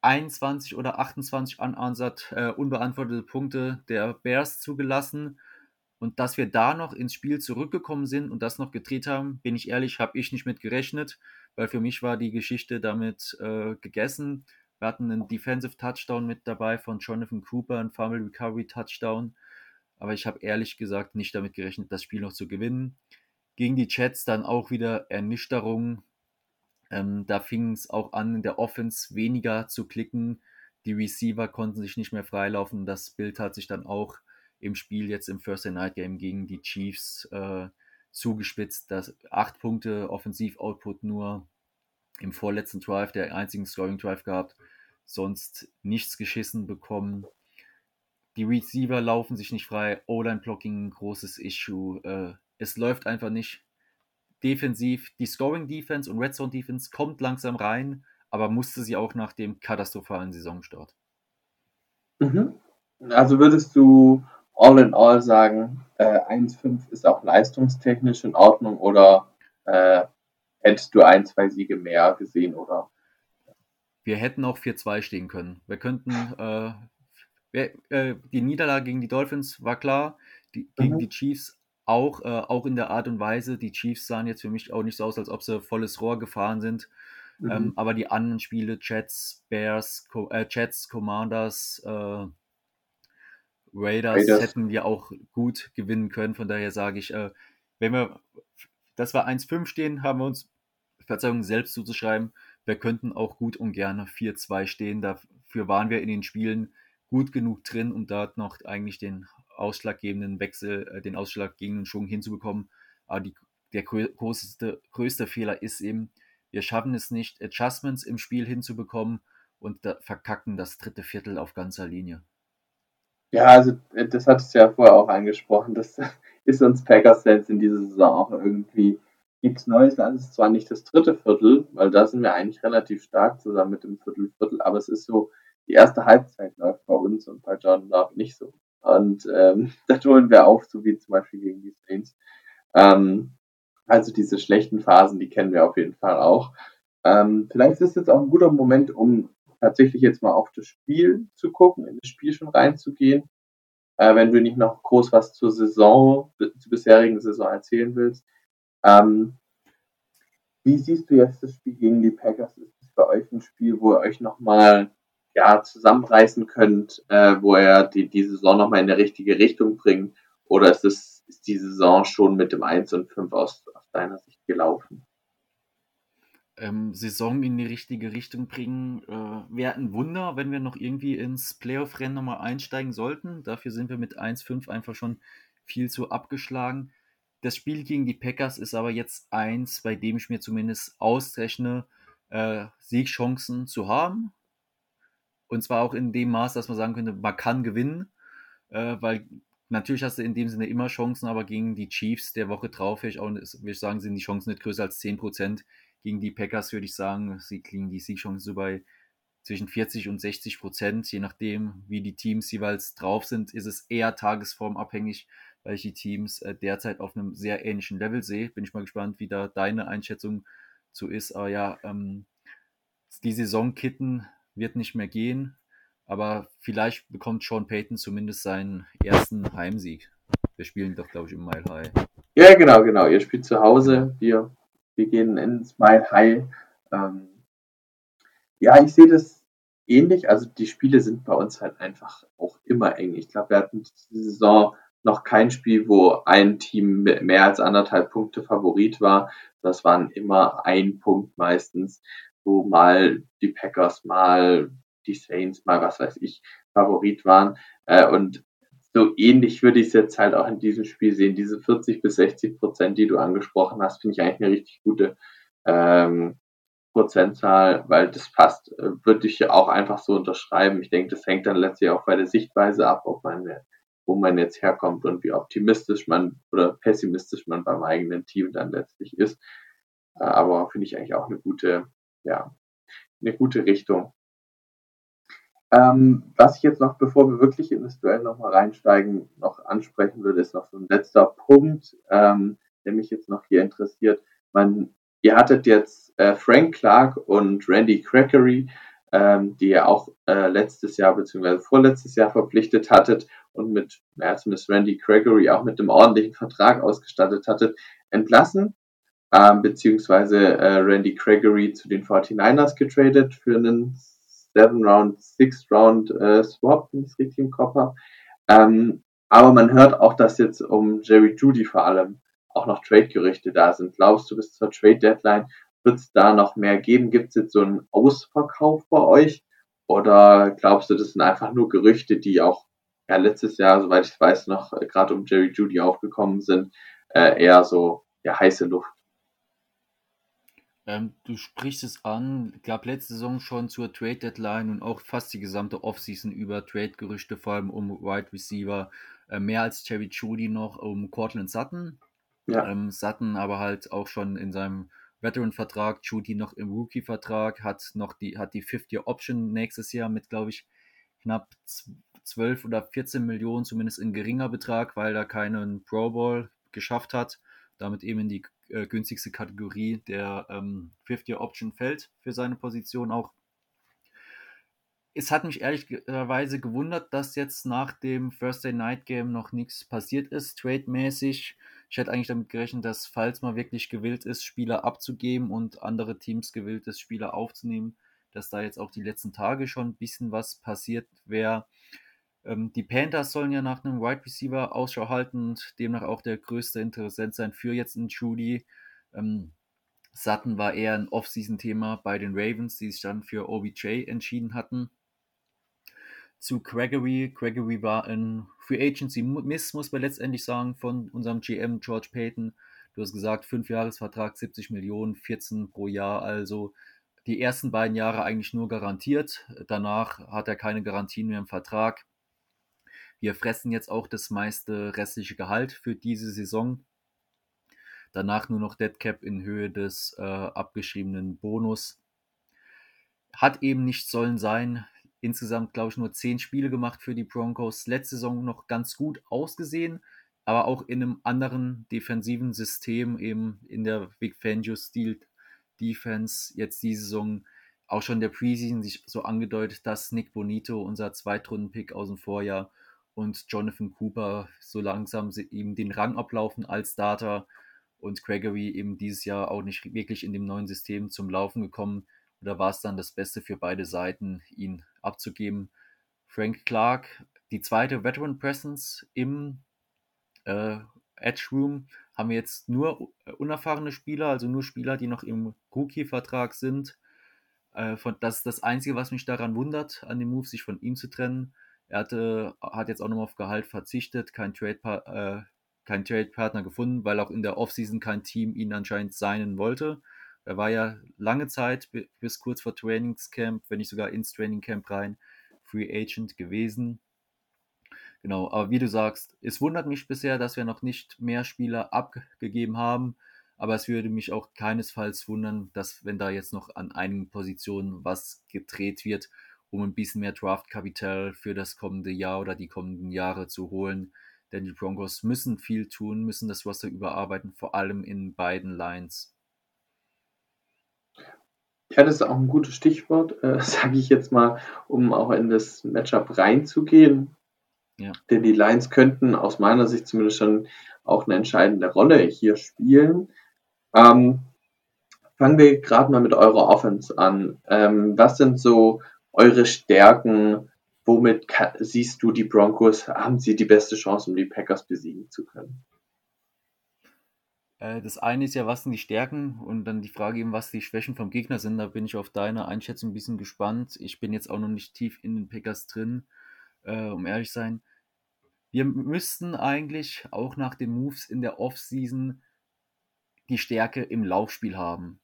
21 oder 28 unanswered, äh, unbeantwortete Punkte der Bears zugelassen. Und dass wir da noch ins Spiel zurückgekommen sind und das noch gedreht haben, bin ich ehrlich, habe ich nicht mit gerechnet, weil für mich war die Geschichte damit äh, gegessen. Wir hatten einen Defensive Touchdown mit dabei von Jonathan Cooper, ein Fumble Recovery Touchdown. Aber ich habe ehrlich gesagt nicht damit gerechnet, das Spiel noch zu gewinnen. Gegen die Jets dann auch wieder Ernüchterung. Ähm, da fing es auch an, in der Offense weniger zu klicken. Die Receiver konnten sich nicht mehr freilaufen. Das Bild hat sich dann auch im Spiel jetzt im First Night Game gegen die Chiefs äh, zugespitzt. Das acht Punkte Offensiv-Output nur im vorletzten Drive, der einzigen Scoring Drive gehabt, sonst nichts geschissen bekommen. Die Receiver laufen sich nicht frei, O-Line-Blocking, großes Issue. Äh, es läuft einfach nicht defensiv, die Scoring Defense und Red Zone Defense kommt langsam rein, aber musste sie auch nach dem katastrophalen Saisonstart. Mhm. Also würdest du all in all sagen, äh, 1-5 ist auch leistungstechnisch in Ordnung oder äh, hättest du ein, zwei Siege mehr gesehen oder? Wir hätten auch 4-2 stehen können. Wir könnten, äh, äh, die Niederlage gegen die Dolphins war klar, die, gegen mhm. die Chiefs auch, äh, auch in der Art und Weise. Die Chiefs sahen jetzt für mich auch nicht so aus, als ob sie volles Rohr gefahren sind. Mhm. Ähm, aber die anderen Spiele, Jets, Bears, Co äh, Jets, Commanders, äh, Raiders, Raiders, hätten wir auch gut gewinnen können. Von daher sage ich, äh, wenn wir, dass wir 1-5 stehen, haben wir uns, Verzeihung, selbst zuzuschreiben. Wir könnten auch gut und gerne 4-2 stehen. Dafür waren wir in den Spielen gut genug drin, um dort noch eigentlich den ausschlaggebenden Wechsel, äh, den ausschlaggebenden Schwung hinzubekommen. Aber die, der größte, größte Fehler ist eben, wir schaffen es nicht, Adjustments im Spiel hinzubekommen und da verkacken das dritte Viertel auf ganzer Linie. Ja, also äh, das hattest du ja vorher auch angesprochen. Das [laughs] ist uns Packers-Fans in dieser Saison auch irgendwie nichts Neues. Das ist zwar nicht das dritte Viertel, weil da sind wir eigentlich relativ stark zusammen mit dem Viertel Viertel, aber es ist so, die erste Halbzeit läuft bei uns und bei Jordan Love nicht so. Und ähm, [laughs] das holen wir auf, so wie zum Beispiel gegen die Saints. Ähm, also diese schlechten Phasen, die kennen wir auf jeden Fall auch. Ähm, vielleicht ist jetzt auch ein guter Moment, um tatsächlich jetzt mal auf das Spiel zu gucken, in das Spiel schon reinzugehen. Äh, wenn du nicht noch groß was zur Saison, zur bisherigen Saison erzählen willst. Ähm, wie siehst du jetzt das Spiel gegen die Packers? Ist es bei euch ein Spiel, wo ihr euch nochmal ja, zusammenreißen könnt, äh, wo er die, die Saison nochmal in die richtige Richtung bringt? Oder ist, es, ist die Saison schon mit dem 1 und 5 aus, aus deiner Sicht gelaufen? ähm, Saison in die richtige Richtung bringen. Äh, Wäre ein Wunder, wenn wir noch irgendwie ins Playoff-Rennen nochmal einsteigen sollten. Dafür sind wir mit 1-5 einfach schon viel zu abgeschlagen. Das Spiel gegen die Packers ist aber jetzt eins, bei dem ich mir zumindest ausrechne, äh, Siegchancen zu haben. Und zwar auch in dem Maß, dass man sagen könnte, man kann gewinnen, äh, weil natürlich hast du in dem Sinne immer Chancen, aber gegen die Chiefs der Woche drauf, würde ich, auch, würde ich sagen, sind die Chancen nicht größer als 10%. Gegen die Packers würde ich sagen, sie kriegen die Siegchancen so bei zwischen 40 und 60 Prozent, je nachdem, wie die Teams jeweils drauf sind, ist es eher tagesformabhängig, weil ich die Teams äh, derzeit auf einem sehr ähnlichen Level sehe. Bin ich mal gespannt, wie da deine Einschätzung zu ist. Aber ja, ähm, die Saison kitten wird nicht mehr gehen, aber vielleicht bekommt Sean Payton zumindest seinen ersten Heimsieg. Wir spielen doch, glaube ich, im Mile High. Ja, genau, genau. Ihr spielt zu Hause, wir wir gehen ins Mile High. Ähm, ja, ich sehe das ähnlich. Also die Spiele sind bei uns halt einfach auch immer eng. Ich glaube, wir hatten diese Saison noch kein Spiel, wo ein Team mehr als anderthalb Punkte Favorit war. Das waren immer ein Punkt meistens, wo mal die Packers, mal die Saints, mal was weiß ich, Favorit waren. Äh, und so ähnlich würde ich es jetzt halt auch in diesem Spiel sehen. Diese 40 bis 60 Prozent, die du angesprochen hast, finde ich eigentlich eine richtig gute ähm, Prozentzahl, weil das passt, äh, würde ich auch einfach so unterschreiben. Ich denke, das hängt dann letztlich auch bei der Sichtweise ab, ob man, wo man jetzt herkommt und wie optimistisch man oder pessimistisch man beim eigenen Team dann letztlich ist. Äh, aber finde ich eigentlich auch eine gute, ja, eine gute Richtung. Ähm, was ich jetzt noch, bevor wir wirklich in das Duell nochmal reinsteigen, noch ansprechen würde, ist noch so ein letzter Punkt, ähm, der mich jetzt noch hier interessiert. Man, ihr hattet jetzt äh, Frank Clark und Randy Crackery, ähm, die ihr auch äh, letztes Jahr bzw. vorletztes Jahr verpflichtet hattet und mit, ja, zumindest Randy Gregory auch mit einem ordentlichen Vertrag ausgestattet hattet, entlassen, ähm, beziehungsweise äh, Randy Gregory zu den 49ers getradet für einen Seven Round, Six Round äh, Swap, wenn ich es richtig im Kopf habe. Ähm, aber man hört auch, dass jetzt um Jerry Judy vor allem auch noch Trade-Gerüchte da sind. Glaubst du, bis zur Trade-Deadline wird es da noch mehr geben? Gibt es jetzt so einen Ausverkauf bei euch? Oder glaubst du, das sind einfach nur Gerüchte, die auch ja, letztes Jahr, soweit ich weiß, noch äh, gerade um Jerry Judy aufgekommen sind, äh, eher so ja, heiße Luft? Ähm, du sprichst es an, ich glaube letzte Saison schon zur Trade Deadline und auch fast die gesamte Offseason über Trade-Gerüchte, vor allem um Wide Receiver, äh, mehr als Jerry Judy noch um Cortland Sutton. Ja. Ähm, Sutton aber halt auch schon in seinem Veteran-Vertrag, Judy noch im Rookie-Vertrag, hat noch die, hat die Fifth-Year-Option nächstes Jahr mit, glaube ich, knapp 12 oder 14 Millionen, zumindest in geringer Betrag, weil er keinen Pro Bowl geschafft hat, damit eben in die äh, günstigste Kategorie der ähm, 50-Year-Option fällt für seine Position auch. Es hat mich ehrlicherweise gewundert, dass jetzt nach dem Thursday Night Game noch nichts passiert ist, trade-mäßig. Ich hätte eigentlich damit gerechnet, dass falls man wirklich gewillt ist, Spieler abzugeben und andere Teams gewillt ist, Spieler aufzunehmen, dass da jetzt auch die letzten Tage schon ein bisschen was passiert wäre. Ähm, die Panthers sollen ja nach einem Wide Receiver Ausschau halten und demnach auch der größte Interessent sein für jetzt einen Judy. Ähm, Sutton war eher ein Off-Season-Thema bei den Ravens, die sich dann für OBJ entschieden hatten. Zu Gregory. Gregory war ein Free Agency Miss, muss man letztendlich sagen, von unserem GM George Payton. Du hast gesagt, 5 Jahresvertrag, 70 Millionen, 14 pro Jahr, also die ersten beiden Jahre eigentlich nur garantiert. Danach hat er keine Garantien mehr im Vertrag. Wir fressen jetzt auch das meiste restliche Gehalt für diese Saison. Danach nur noch Deadcap in Höhe des äh, abgeschriebenen Bonus. Hat eben nicht sollen sein. Insgesamt, glaube ich, nur zehn Spiele gemacht für die Broncos. Letzte Saison noch ganz gut ausgesehen, aber auch in einem anderen defensiven System, eben in der Big Fangio-Stil Defense. Jetzt die Saison auch schon der Preseason sich so angedeutet, dass Nick Bonito, unser Zweitrunden-Pick aus dem Vorjahr, und Jonathan Cooper so langsam ihm den Rang ablaufen als Starter und Gregory eben dieses Jahr auch nicht wirklich in dem neuen System zum Laufen gekommen. Oder war es dann das Beste für beide Seiten, ihn abzugeben? Frank Clark, die zweite Veteran Presence im äh, Edge Room, haben wir jetzt nur unerfahrene Spieler, also nur Spieler, die noch im Rookie-Vertrag sind. Äh, von, das ist das Einzige, was mich daran wundert, an dem Move, sich von ihm zu trennen. Er hatte, hat jetzt auch nochmal auf Gehalt verzichtet, kein Trade, äh, kein Trade-Partner gefunden, weil auch in der Offseason kein Team ihn anscheinend signen wollte. Er war ja lange Zeit, bis kurz vor Trainingscamp, wenn nicht sogar ins Trainingcamp rein, Free Agent gewesen. Genau, aber wie du sagst, es wundert mich bisher, dass wir noch nicht mehr Spieler abgegeben haben, aber es würde mich auch keinesfalls wundern, dass wenn da jetzt noch an einigen Positionen was gedreht wird, um ein bisschen mehr Draftkapital für das kommende Jahr oder die kommenden Jahre zu holen. Denn die Broncos müssen viel tun, müssen das Roster überarbeiten, vor allem in beiden Lines. Ja, das ist auch ein gutes Stichwort, äh, [laughs] sage ich jetzt mal, um auch in das Matchup reinzugehen. Ja. Denn die Lions könnten aus meiner Sicht zumindest schon auch eine entscheidende Rolle hier spielen. Ähm, fangen wir gerade mal mit eurer Offense an. Ähm, was sind so eure Stärken? Womit siehst du die Broncos? Haben sie die beste Chance, um die Packers besiegen zu können? Äh, das eine ist ja, was sind die Stärken und dann die Frage eben, was die Schwächen vom Gegner sind. Da bin ich auf deine Einschätzung ein bisschen gespannt. Ich bin jetzt auch noch nicht tief in den Packers drin äh, um ehrlich sein. Wir müssten eigentlich auch nach den Moves in der Offseason die Stärke im Laufspiel haben.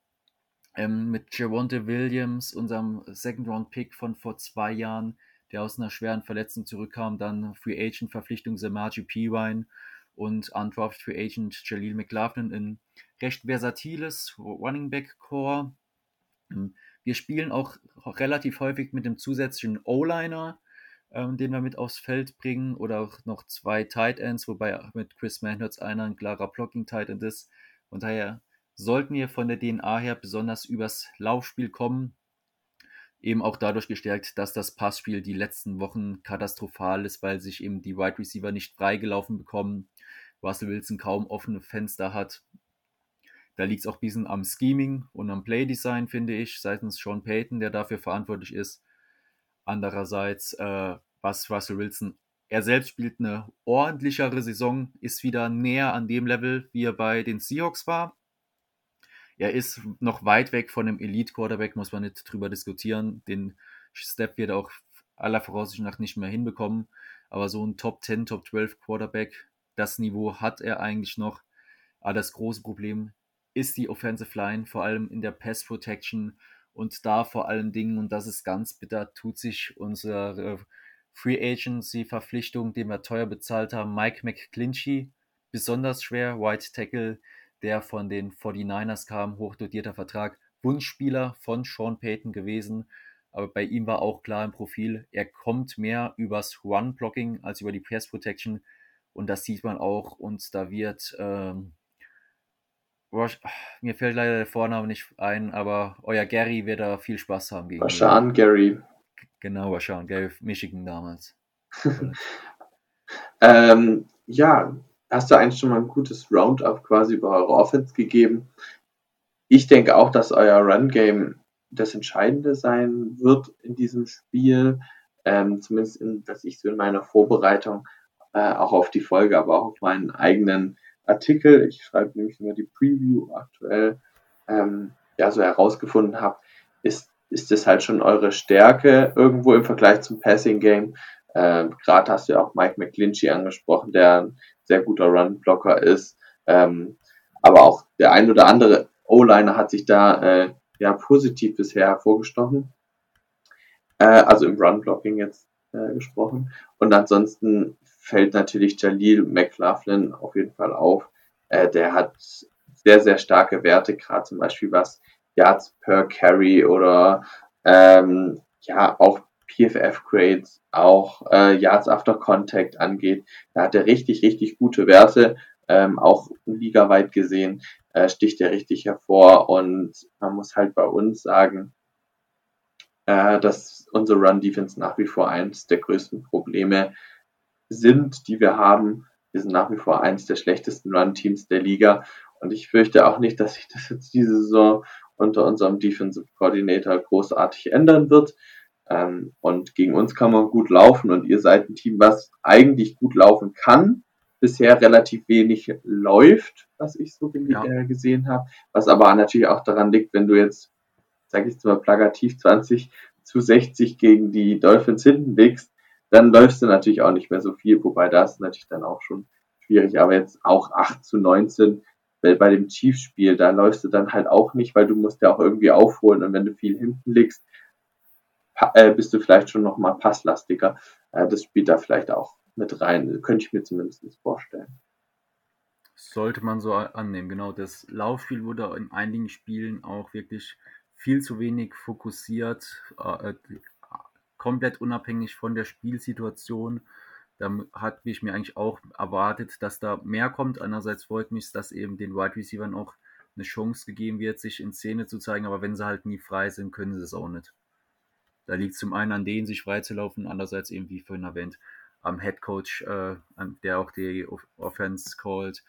Ähm, mit Javonte Williams, unserem Second-Round-Pick von vor zwei Jahren, der aus einer schweren Verletzung zurückkam, dann Free Agent-Verpflichtung Samaji Pirine und Undrafted Free Agent Jaleel McLaughlin in recht versatiles Running Back Core. Ähm, wir spielen auch relativ häufig mit dem zusätzlichen O-Liner, ähm, den wir mit aufs Feld bringen, oder auch noch zwei Tight Ends, wobei mit Chris Manhurts einer ein klarer Blocking Tight End ist. Und daher sollten wir von der DNA her besonders übers Laufspiel kommen. Eben auch dadurch gestärkt, dass das Passspiel die letzten Wochen katastrophal ist, weil sich eben die Wide Receiver nicht freigelaufen bekommen. Russell Wilson kaum offene Fenster hat. Da liegt es auch ein bisschen am Scheming und am Playdesign, finde ich, seitens Sean Payton, der dafür verantwortlich ist. Andererseits, äh, was Russell Wilson, er selbst spielt eine ordentlichere Saison, ist wieder näher an dem Level, wie er bei den Seahawks war. Er ist noch weit weg von einem Elite-Quarterback, muss man nicht drüber diskutieren. Den Step wird er auch aller Voraussicht nach nicht mehr hinbekommen. Aber so ein Top 10, Top 12 Quarterback, das Niveau hat er eigentlich noch. Aber das große Problem ist die Offensive Line, vor allem in der Pass Protection und da vor allen Dingen, und das ist ganz bitter, tut sich unsere Free Agency Verpflichtung, den wir teuer bezahlt haben, Mike McClinchy, besonders schwer. White Tackle, der von den 49ers kam, hochdotierter Vertrag, Wunschspieler von Sean Payton gewesen. Aber bei ihm war auch klar im Profil, er kommt mehr übers Run-Blocking als über die Pass Protection. Und das sieht man auch. Und da wird ähm, mir fällt leider der Vorname nicht ein, aber euer Gary wird da viel Spaß haben gegen Rashan Gary. Genau, Rashan Gary, Michigan damals. [laughs] ähm, ja, hast du eigentlich schon mal ein gutes Roundup quasi über eure Offense gegeben. Ich denke auch, dass euer Run-Game das Entscheidende sein wird in diesem Spiel. Ähm, zumindest, in, dass ich so in meiner Vorbereitung äh, auch auf die Folge, aber auch auf meinen eigenen Artikel, ich schreibe nämlich immer die Preview aktuell, ähm, ja, so herausgefunden habe, ist, ist das halt schon eure Stärke irgendwo im Vergleich zum Passing Game. Ähm, Gerade hast du ja auch Mike McClinchy angesprochen, der sehr guter Run-Blocker ist. Ähm, aber auch der ein oder andere O-Liner hat sich da äh, ja positiv bisher hervorgestochen. Äh, also im Run-Blocking jetzt äh, gesprochen. Und ansonsten fällt natürlich Jalil McLaughlin auf jeden Fall auf. Äh, der hat sehr, sehr starke Werte, gerade zum Beispiel was Yards per Carry oder ähm, ja auch PFF-Grades, auch äh, Yards after Contact angeht. Da hat er richtig, richtig gute Werte, ähm, auch ligaweit gesehen, äh, sticht er richtig hervor und man muss halt bei uns sagen, äh, dass unsere Run-Defense nach wie vor eins der größten Probleme sind, die wir haben. Wir sind nach wie vor eines der schlechtesten Run-Teams der Liga. Und ich fürchte auch nicht, dass sich das jetzt diese Saison unter unserem Defensive Coordinator großartig ändern wird. Ähm, und gegen uns kann man gut laufen und ihr seid ein Team, was eigentlich gut laufen kann. bisher relativ wenig läuft, was ich so Ja. äh, gesehen habe. Was aber natürlich auch daran liegt, wenn du jetzt, sag ich jetzt mal plakativ, 20 zu 60 gegen die Dolphins hinten liegst, dann läufst du natürlich auch nicht mehr so viel, wobei das natürlich dann auch schon schwierig. Aber jetzt auch 8 zu 19 weil bei dem Chiefs-Spiel, da läufst du dann halt auch nicht, weil du musst ja auch irgendwie aufholen und wenn du viel hinten liegst, pa- äh, bist du vielleicht schon noch mal passlastiger. Äh, das spielt da vielleicht auch mit rein, könnte ich mir zumindest vorstellen. Sollte man so annehmen, genau. Das Laufspiel wurde in einigen Spielen auch wirklich viel zu wenig fokussiert, äh, komplett unabhängig von der Spielsituation. Da hatte ich mir eigentlich auch erwartet, dass da mehr kommt. Einerseits freut mich, dass eben den Wide Receivers auch eine Chance gegeben wird, sich in Szene zu zeigen, aber wenn sie halt nie frei sind, können sie es auch nicht. Da liegt zum einen an denen, sich freizulaufen, andererseits eben, wie vorhin erwähnt, am Head Coach, äh, der auch die Offense callt,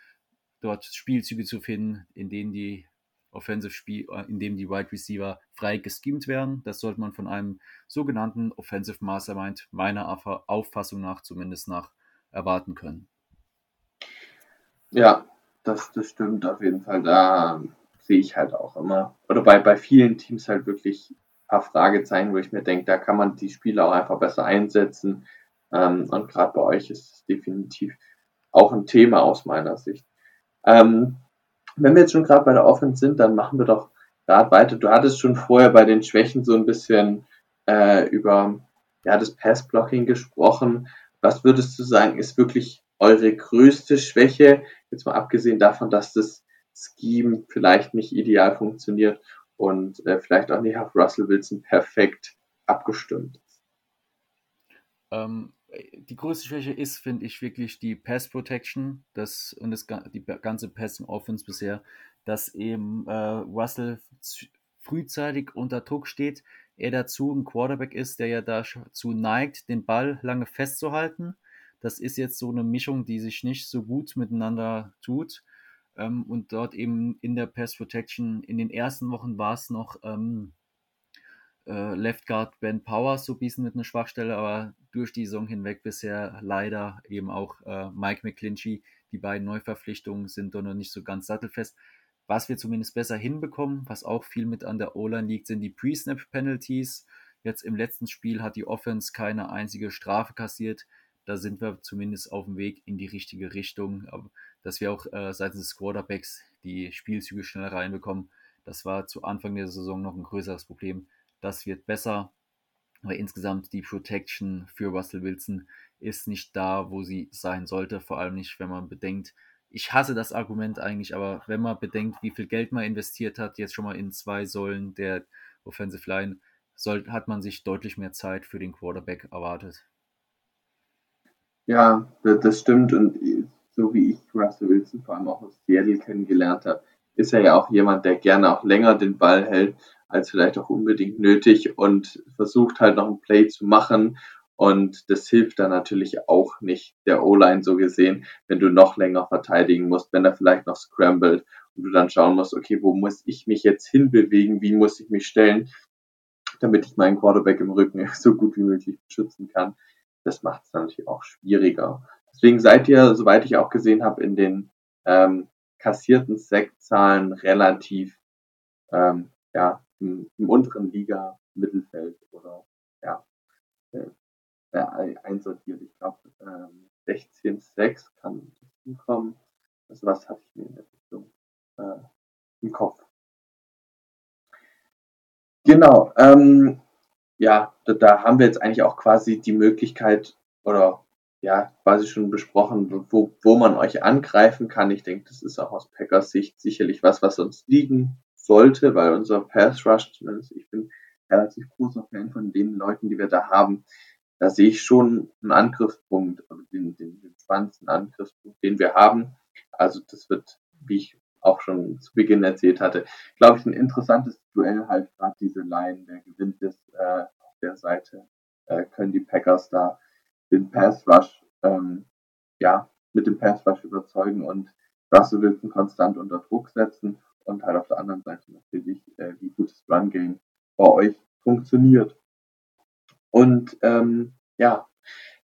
dort Spielzüge zu finden, in denen die Offensive Spiel, äh, in dem die Wide Receiver frei geschemt werden. Das sollte man von einem sogenannten Offensive Mastermind meiner Auffassung nach zumindest nach erwarten können. Ja, das, das stimmt auf jeden Fall. Da sehe ich halt auch immer, oder bei, bei vielen Teams halt wirklich paar Fragezeichen, wo ich mir denke, da kann man die Spieler auch einfach besser einsetzen. Ähm, und gerade bei euch ist es definitiv auch ein Thema aus meiner Sicht. Ähm, wenn wir jetzt schon gerade bei der Offense sind, dann machen wir doch gerade weiter. Du hattest schon vorher bei den Schwächen so ein bisschen äh, über ja, das Pass-Blocking gesprochen. Was würdest du sagen, ist wirklich eure größte Schwäche? Jetzt mal abgesehen davon, dass das Scheme vielleicht nicht ideal funktioniert und äh, vielleicht auch nicht auf Russell Wilson perfekt abgestimmt ist. Ähm, die größte Schwäche ist, finde ich, wirklich die Pass Protection das, und das, die ganze Passing Offense bisher, dass eben äh, Russell frühzeitig unter Druck steht, er dazu ein Quarterback ist, der ja dazu neigt, den Ball lange festzuhalten. Das ist jetzt so eine Mischung, die sich nicht so gut miteinander tut. Ähm, und dort eben in der Pass Protection, in den ersten Wochen war es noch ähm, äh, Left Guard Ben Powers so ein bisschen mit einer Schwachstelle, aber durch die Saison hinweg bisher leider eben auch äh, Mike McClinchy. Die beiden Neuverpflichtungen sind doch noch nicht so ganz sattelfest. Was wir zumindest besser hinbekommen, was auch viel mit an der O-Line liegt, sind die Pre-Snap-Penalties. Jetzt im letzten Spiel hat die Offense keine einzige Strafe kassiert. Da sind wir zumindest auf dem Weg in die richtige Richtung. Aber dass wir auch äh, seitens des Quarterbacks die Spielzüge schneller reinbekommen, das war zu Anfang der Saison noch ein größeres Problem. Das wird besser. Aber insgesamt die Protection für Russell Wilson ist nicht da, wo sie sein sollte. Vor allem nicht, wenn man bedenkt, ich hasse das Argument eigentlich, aber wenn man bedenkt, wie viel Geld man investiert hat, jetzt schon mal in zwei Säulen der Offensive Line, soll, hat man sich deutlich mehr Zeit für den Quarterback erwartet. Ja, das stimmt. Und so wie ich Russell Wilson vor allem auch aus Seattle kennengelernt habe, ist er ja auch jemand, der gerne auch länger den Ball hält, als vielleicht auch unbedingt nötig und versucht halt noch ein Play zu machen. Und das hilft dann natürlich auch nicht der O-Line so gesehen, wenn du noch länger verteidigen musst, wenn er vielleicht noch scrambled und du dann schauen musst, okay, wo muss ich mich jetzt hinbewegen, wie muss ich mich stellen, damit ich meinen Quarterback im Rücken [laughs] so gut wie möglich beschützen kann. Das macht es natürlich auch schwieriger. Deswegen seid ihr, soweit ich auch gesehen habe, in den ähm, kassierten Sackzahlen relativ ähm, ja, im, im, unteren Liga Mittelfeld oder ja, äh, einsortiert. Ich glaube, ähm, 16,6 kann hinkommen. Also was hatte ich mir in der Richtung äh, im Kopf. Genau, ähm, ja, da, da haben wir jetzt eigentlich auch quasi die Möglichkeit oder ja, quasi schon besprochen, wo, wo man euch angreifen kann. Ich denke, das ist auch aus Packers Sicht sicherlich was, was uns liegen sollte, weil unser Pass Rush, zumindest ich bin relativ großer Fan von den Leuten, die wir da haben. Da sehe ich schon einen Angriffspunkt, den, den, den spannendsten Angriffspunkt, den wir haben. Also das wird, wie ich auch schon zu Beginn erzählt hatte, glaube ich, ein interessantes Duell halt gerade diese Line, wer gewinnt ist äh, auf der Seite, äh, können die Packers da den Pass Rush, ähm, ja, mit dem Pass Rush überzeugen und Russell Wilson konstant unter Druck setzen und halt auf der anderen Seite natürlich, äh, wie gutes Run Game bei euch funktioniert. Und ähm, ja,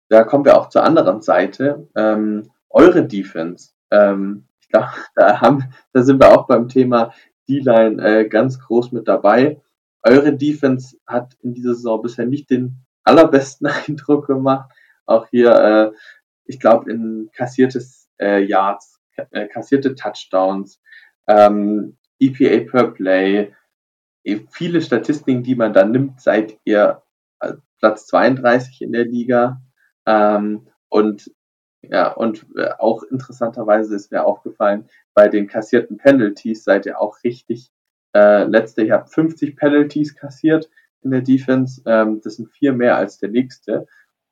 da kommen wir auch zur anderen Seite. Ähm, eure Defense. Ähm, ich glaube, [laughs] da, haben, da sind wir auch beim Thema D-Line äh, ganz groß mit dabei. Eure Defense hat in dieser Saison bisher nicht den allerbesten [laughs] Eindruck gemacht. Auch hier, äh, ich glaube, in kassiertes äh, Yards, äh, kassierte Touchdowns, ähm, EPA per Play, eh, viele Statistiken, die man da nimmt, seid ihr äh, Platz 32 in der Liga. Ähm, und ja, und äh, auch interessanterweise ist mir aufgefallen, bei den kassierten Penalties seid ihr auch richtig. Äh, letzte, ihr habt 50 Penalties kassiert in der Defense. Ähm, das sind vier mehr als der nächste.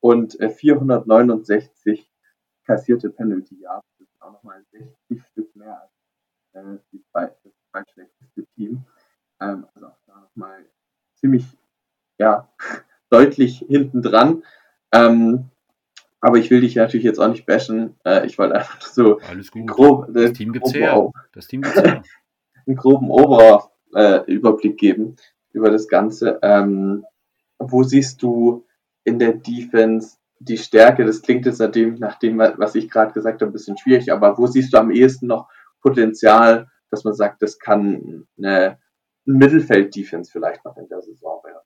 Und äh, 469 kassierte Penalty Yards. Das ist auch nochmal 60 Stück mehr als äh, die zwei, das zweitschlechteste Team. Ähm, also auch da nochmal ziemlich ja, [laughs] deutlich hinten dran. Ähm, aber ich will dich natürlich jetzt auch nicht bashen. Äh, ich wollte einfach so Alles gut. grob, das Team gibt's her. [laughs] Das Team gibt's her. einen groben Ober, äh, Überblick geben über das Ganze. Ähm, wo siehst du in der Defense die Stärke? Das klingt jetzt nachdem, nach dem, was ich gerade gesagt habe, ein bisschen schwierig, aber wo siehst du am ehesten noch Potenzial, dass man sagt, das kann eine, ein Mittelfeld-Defense vielleicht noch in der Saison werden?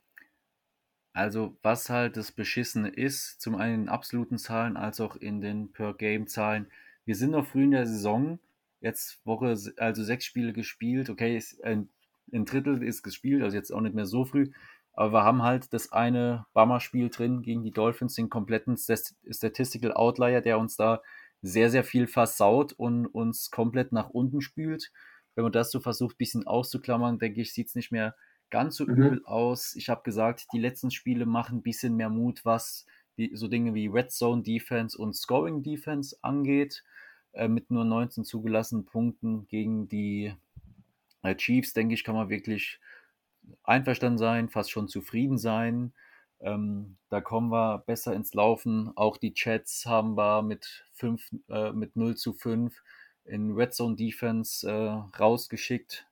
Also, was halt das Beschissene ist, zum einen in absoluten Zahlen als auch in den Per-Game-Zahlen. Wir sind noch früh in der Saison, jetzt Woche, also sechs Spiele gespielt. Okay, ein Drittel ist gespielt, also jetzt auch nicht mehr so früh. Aber wir haben halt das eine Bummer-Spiel drin gegen die Dolphins, den kompletten Stat- Statistical Outlier, der uns da sehr, sehr viel versaut und uns komplett nach unten spült. Wenn man das so versucht, ein bisschen auszuklammern, denke ich, sieht es nicht mehr ganz so Mhm. übel aus. Ich habe gesagt, die letzten Spiele machen ein bisschen mehr Mut, was die, so Dinge wie Red Zone Defense und Scoring Defense angeht. Äh, mit nur 19 zugelassenen Punkten gegen die äh, Chiefs, denke ich, kann man wirklich einverstanden sein, fast schon zufrieden sein. Ähm, da kommen wir besser ins Laufen. Auch die Chats haben wir mit, 5, äh, mit 0 zu 5 in Red Zone Defense äh, rausgeschickt.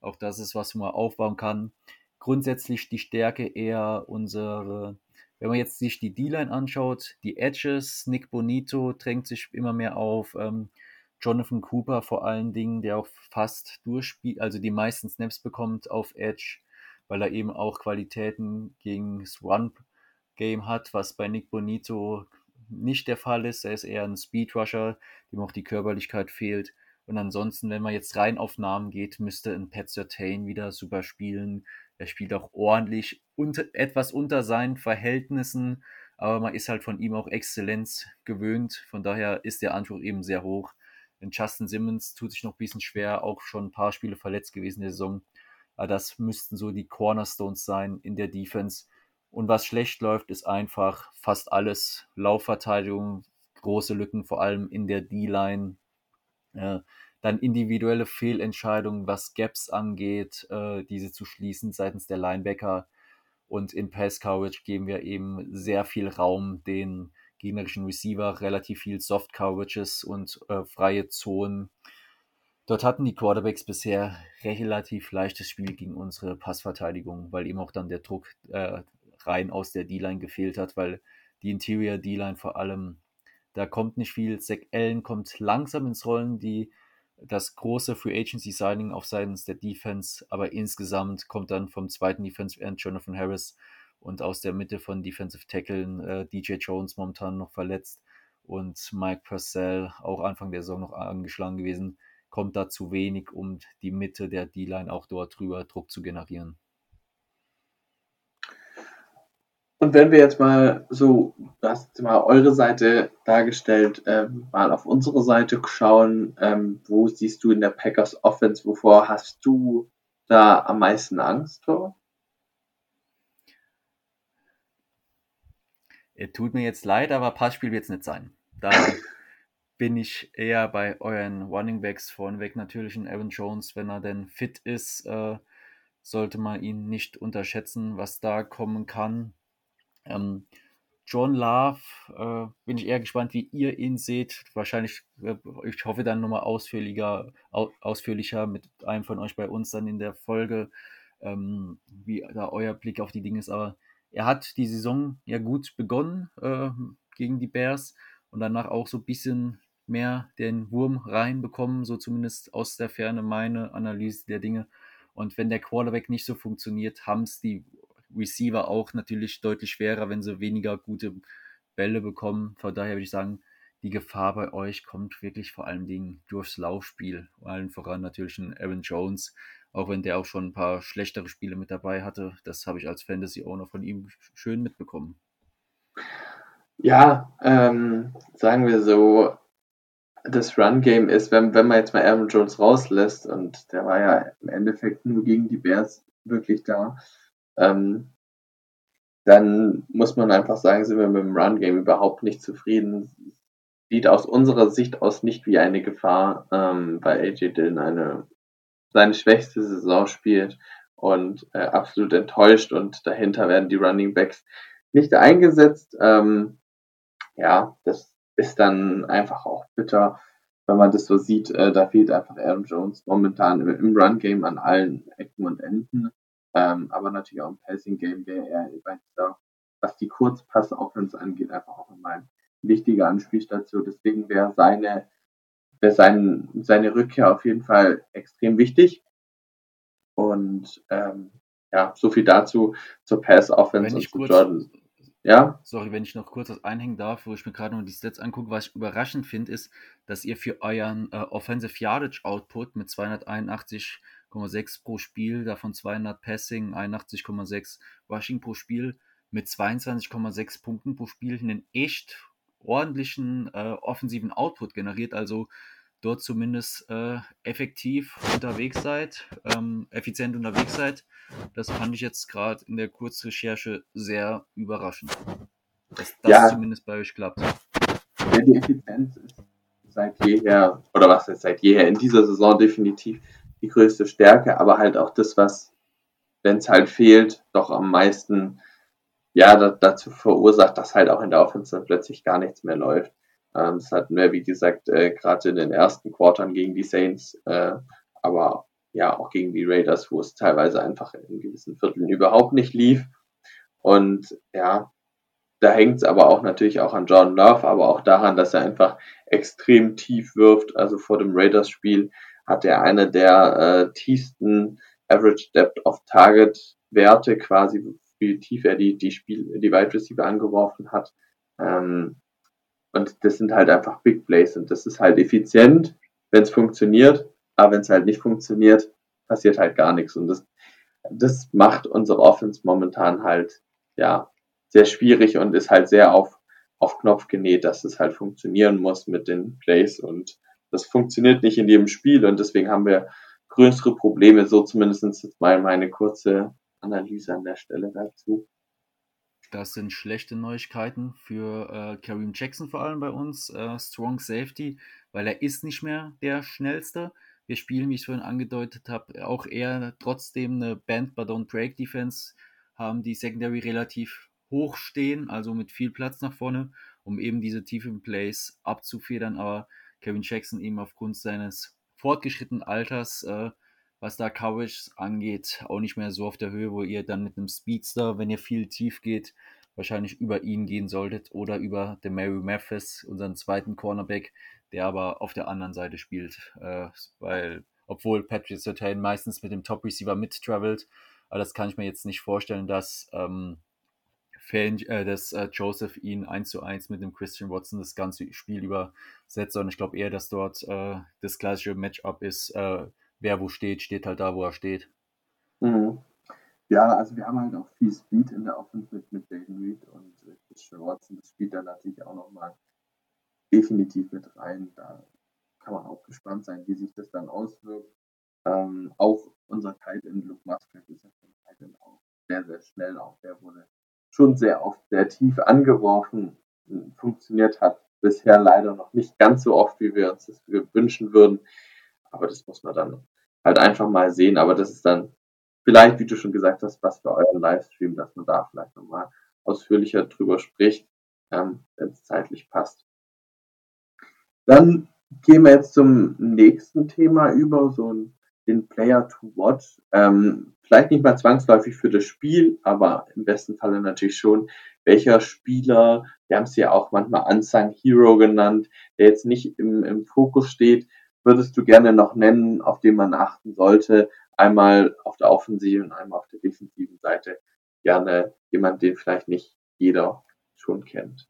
Auch das ist, was man aufbauen kann. Grundsätzlich die Stärke eher unsere, wenn man jetzt sich die D-Line anschaut, die Edges, Nick Bonito drängt sich immer mehr auf, ähm, Jonathan Cooper vor allen Dingen, der auch fast durchspielt, also die meisten Snaps bekommt auf Edge, weil er eben auch Qualitäten gegen das Run-Game hat, was bei Nick Bonito nicht der Fall ist. Er ist eher ein Speedrusher, dem auch die Körperlichkeit fehlt. Und ansonsten, wenn man jetzt rein auf Namen geht, müsste ein Pat Surtain wieder super spielen. Er spielt auch ordentlich, unter, etwas unter seinen Verhältnissen, aber man ist halt von ihm auch Exzellenz gewöhnt. Von daher ist der Anspruch eben sehr hoch. Denn Justin Simmons tut sich noch ein bisschen schwer, auch schon ein paar Spiele verletzt gewesen in der Saison. Aber das müssten so die Cornerstones sein in der Defense. Und was schlecht läuft, ist einfach fast alles Laufverteidigung, große Lücken, vor allem in der D-Line. Dann individuelle Fehlentscheidungen, was Gaps angeht, äh, diese zu schließen seitens der Linebacker. Und in Pass Coverage geben wir eben sehr viel Raum den gegnerischen Receiver, relativ viel Soft Coverages und äh, freie Zonen. Dort hatten die Quarterbacks bisher relativ leichtes Spiel gegen unsere Passverteidigung, weil eben auch dann der Druck äh, rein aus der D-Line gefehlt hat, weil die Interior D-Line vor allem, da kommt nicht viel. Zach Allen kommt langsam ins Rollen, die das große Free Agency Signing auf seitens der Defense, aber insgesamt kommt dann vom zweiten Defense End Jonathan Harris und aus der Mitte von Defensive Tacklen äh, DJ Jones momentan noch verletzt und Mike Purcell auch Anfang der Saison noch angeschlagen gewesen, kommt da zu wenig, um die Mitte der D-Line auch dort drüber Druck zu generieren. Und wenn wir jetzt mal so, du hast jetzt mal eure Seite dargestellt, ähm, mal auf unsere Seite schauen, ähm, wo siehst du in der Packers Offense, wovor hast du da am meisten Angst vor? Es tut mir jetzt leid, aber Passspiel wird es nicht sein. Da [laughs] bin ich eher bei euren Running Backs vorneweg natürlich ein Aaron Jones, wenn er denn fit ist, äh, sollte man ihn nicht unterschätzen, was da kommen kann. Ähm, John Love, äh, bin ich eher gespannt, wie ihr ihn seht. Wahrscheinlich, äh, ich hoffe dann nochmal ausführlicher, au, ausführlicher mit einem von euch bei uns dann in der Folge, ähm, wie da euer Blick auf die Dinge ist. Aber er hat die Saison ja gut begonnen äh, gegen die Bears und danach auch so ein bisschen mehr den Wurm reinbekommen, so zumindest aus der Ferne meine Analyse der Dinge. Und wenn der Quarterback nicht so funktioniert, haben es die Receiver auch natürlich deutlich schwerer, wenn sie weniger gute Bälle bekommen. Von daher würde ich sagen, die Gefahr bei euch kommt wirklich vor allen Dingen durchs Laufspiel. Allen voran natürlich ein Aaron Jones, auch wenn der auch schon ein paar schlechtere Spiele mit dabei hatte. Das habe ich als Fantasy-Owner von ihm schön mitbekommen. Ja, ähm, sagen wir so, das Run-Game ist, wenn, wenn man jetzt mal Aaron Jones rauslässt, und der war ja im Endeffekt nur gegen die Bears wirklich da, ähm, dann muss man einfach sagen, sind wir mit dem Run-Game überhaupt nicht zufrieden. Sieht aus unserer Sicht aus nicht wie eine Gefahr, ähm, weil AJ Dillon eine, seine schwächste Saison spielt und äh, absolut enttäuscht und dahinter werden die Running Backs nicht eingesetzt. Ähm, ja, das ist dann einfach auch bitter, wenn man das so sieht. Äh, da fehlt einfach Aaron Jones momentan im, im Run-Game an allen Ecken und Enden. Ähm, aber natürlich auch im Passing-Game wäre er bei dieser, was die Kurzpass-Offense angeht, einfach auch immer ein wichtiger Anspielstation. Deswegen wäre seine, wäre sein, seine Rückkehr auf jeden Fall extrem wichtig. Und ähm, ja, so viel dazu zur Pass-Offense und zu Jordan. Ja. Sorry, wenn ich noch kurz was einhängen darf, wo ich mir gerade noch die Stats angucke. Was ich überraschend finde, ist, dass ihr für euren äh, Offensive Yardage Output mit 281,6 pro Spiel, davon 200 Passing, 81,6 Rushing pro Spiel, mit 22,6 Punkten pro Spiel einen echt ordentlichen äh, offensiven Output generiert. Also dort zumindest äh, effektiv unterwegs seid, ähm, effizient unterwegs seid. Das fand ich jetzt gerade in der Kurzrecherche sehr überraschend. Dass das ja. zumindest bei euch klappt. Ja, die Effizienz ist seit jeher, oder was ist seit jeher, in dieser Saison definitiv die größte Stärke, aber halt auch das, was, wenn es halt fehlt, doch am meisten ja, dazu verursacht, dass halt auch in der Offensive plötzlich gar nichts mehr läuft. Ähm, das hatten wir, wie gesagt, äh, gerade in den ersten Quartern gegen die Saints, äh, aber ja auch gegen die Raiders, wo es teilweise einfach in gewissen Vierteln überhaupt nicht lief. Und ja, da hängt es aber auch natürlich auch an John Love, aber auch daran, dass er einfach extrem tief wirft. Also vor dem Raiders-Spiel hat er eine der äh, tiefsten Average Depth of Target Werte quasi, wie tief er die, die Spiel, die Wide Receiver angeworfen hat. Ähm, und das sind halt einfach Big Plays und das ist halt effizient, wenn es funktioniert, aber wenn es halt nicht funktioniert, passiert halt gar nichts. Und das, das macht unsere Offense momentan halt, ja, sehr schwierig und ist halt sehr auf, auf Knopf genäht, dass es halt funktionieren muss mit den Plays und das funktioniert nicht in jedem Spiel und deswegen haben wir größere Probleme, so zumindest jetzt mal meine kurze Analyse an der Stelle dazu. Das sind schlechte Neuigkeiten für äh, Kareem Jackson vor allem bei uns. Äh, Strong Safety, weil er ist nicht mehr der schnellste. Wir spielen, wie ich vorhin angedeutet habe, auch eher trotzdem eine Band but don't break Defense, haben die Secondary relativ hoch stehen, also mit viel Platz nach vorne, um eben diese tiefen Plays abzufedern. Aber Kevin Jackson eben aufgrund seines fortgeschrittenen Alters äh, was da Coverage angeht, auch nicht mehr so auf der Höhe, wo ihr dann mit einem Speedster, wenn ihr viel tief geht, wahrscheinlich über ihn gehen solltet oder über den Mary Mathis, unseren zweiten Cornerback, der aber auf der anderen Seite spielt, äh, weil obwohl Patrick Sertain meistens mit dem Top Receiver mittravelt, aber das kann ich mir jetzt nicht vorstellen, dass ähm, Fan, äh, dass äh, Joseph ihn eins zu eins mit dem Christian Watson das ganze Spiel übersetzt, sondern ich glaube eher, dass dort äh, das klassische Matchup ist, äh, wer wo steht, steht halt da, wo er steht. Mhm. Ja, also wir haben halt auch viel Speed in der Offense mit, mit Jaden Reed und äh, Christian Watson. Das spielt dann natürlich auch nochmal definitiv mit rein. Da kann man auch gespannt sein, wie sich das dann auswirkt. Ähm, auch unser Tight End Luke Muscat ist ja von Tight auch sehr, sehr schnell. Auch der wurde schon sehr oft sehr tief angeworfen. Funktioniert hat bisher leider noch nicht ganz so oft, wie wir uns das wünschen würden. Aber das muss man dann halt einfach mal sehen. Aber das ist dann vielleicht, wie du schon gesagt hast, was für euren Livestream, dass man da vielleicht nochmal ausführlicher drüber spricht, ähm, wenn es zeitlich passt. Dann gehen wir jetzt zum nächsten Thema über, so ein den Player to watch. Ähm, vielleicht nicht mal zwangsläufig für das Spiel, aber im besten Falle natürlich schon, welcher Spieler, wir haben es ja auch manchmal Unsung Hero genannt, der jetzt nicht im, im Fokus steht, würdest du gerne noch nennen, auf den man achten sollte? Einmal auf der offensiven und einmal auf der defensiven Seite. Gerne jemand, den vielleicht nicht jeder schon kennt.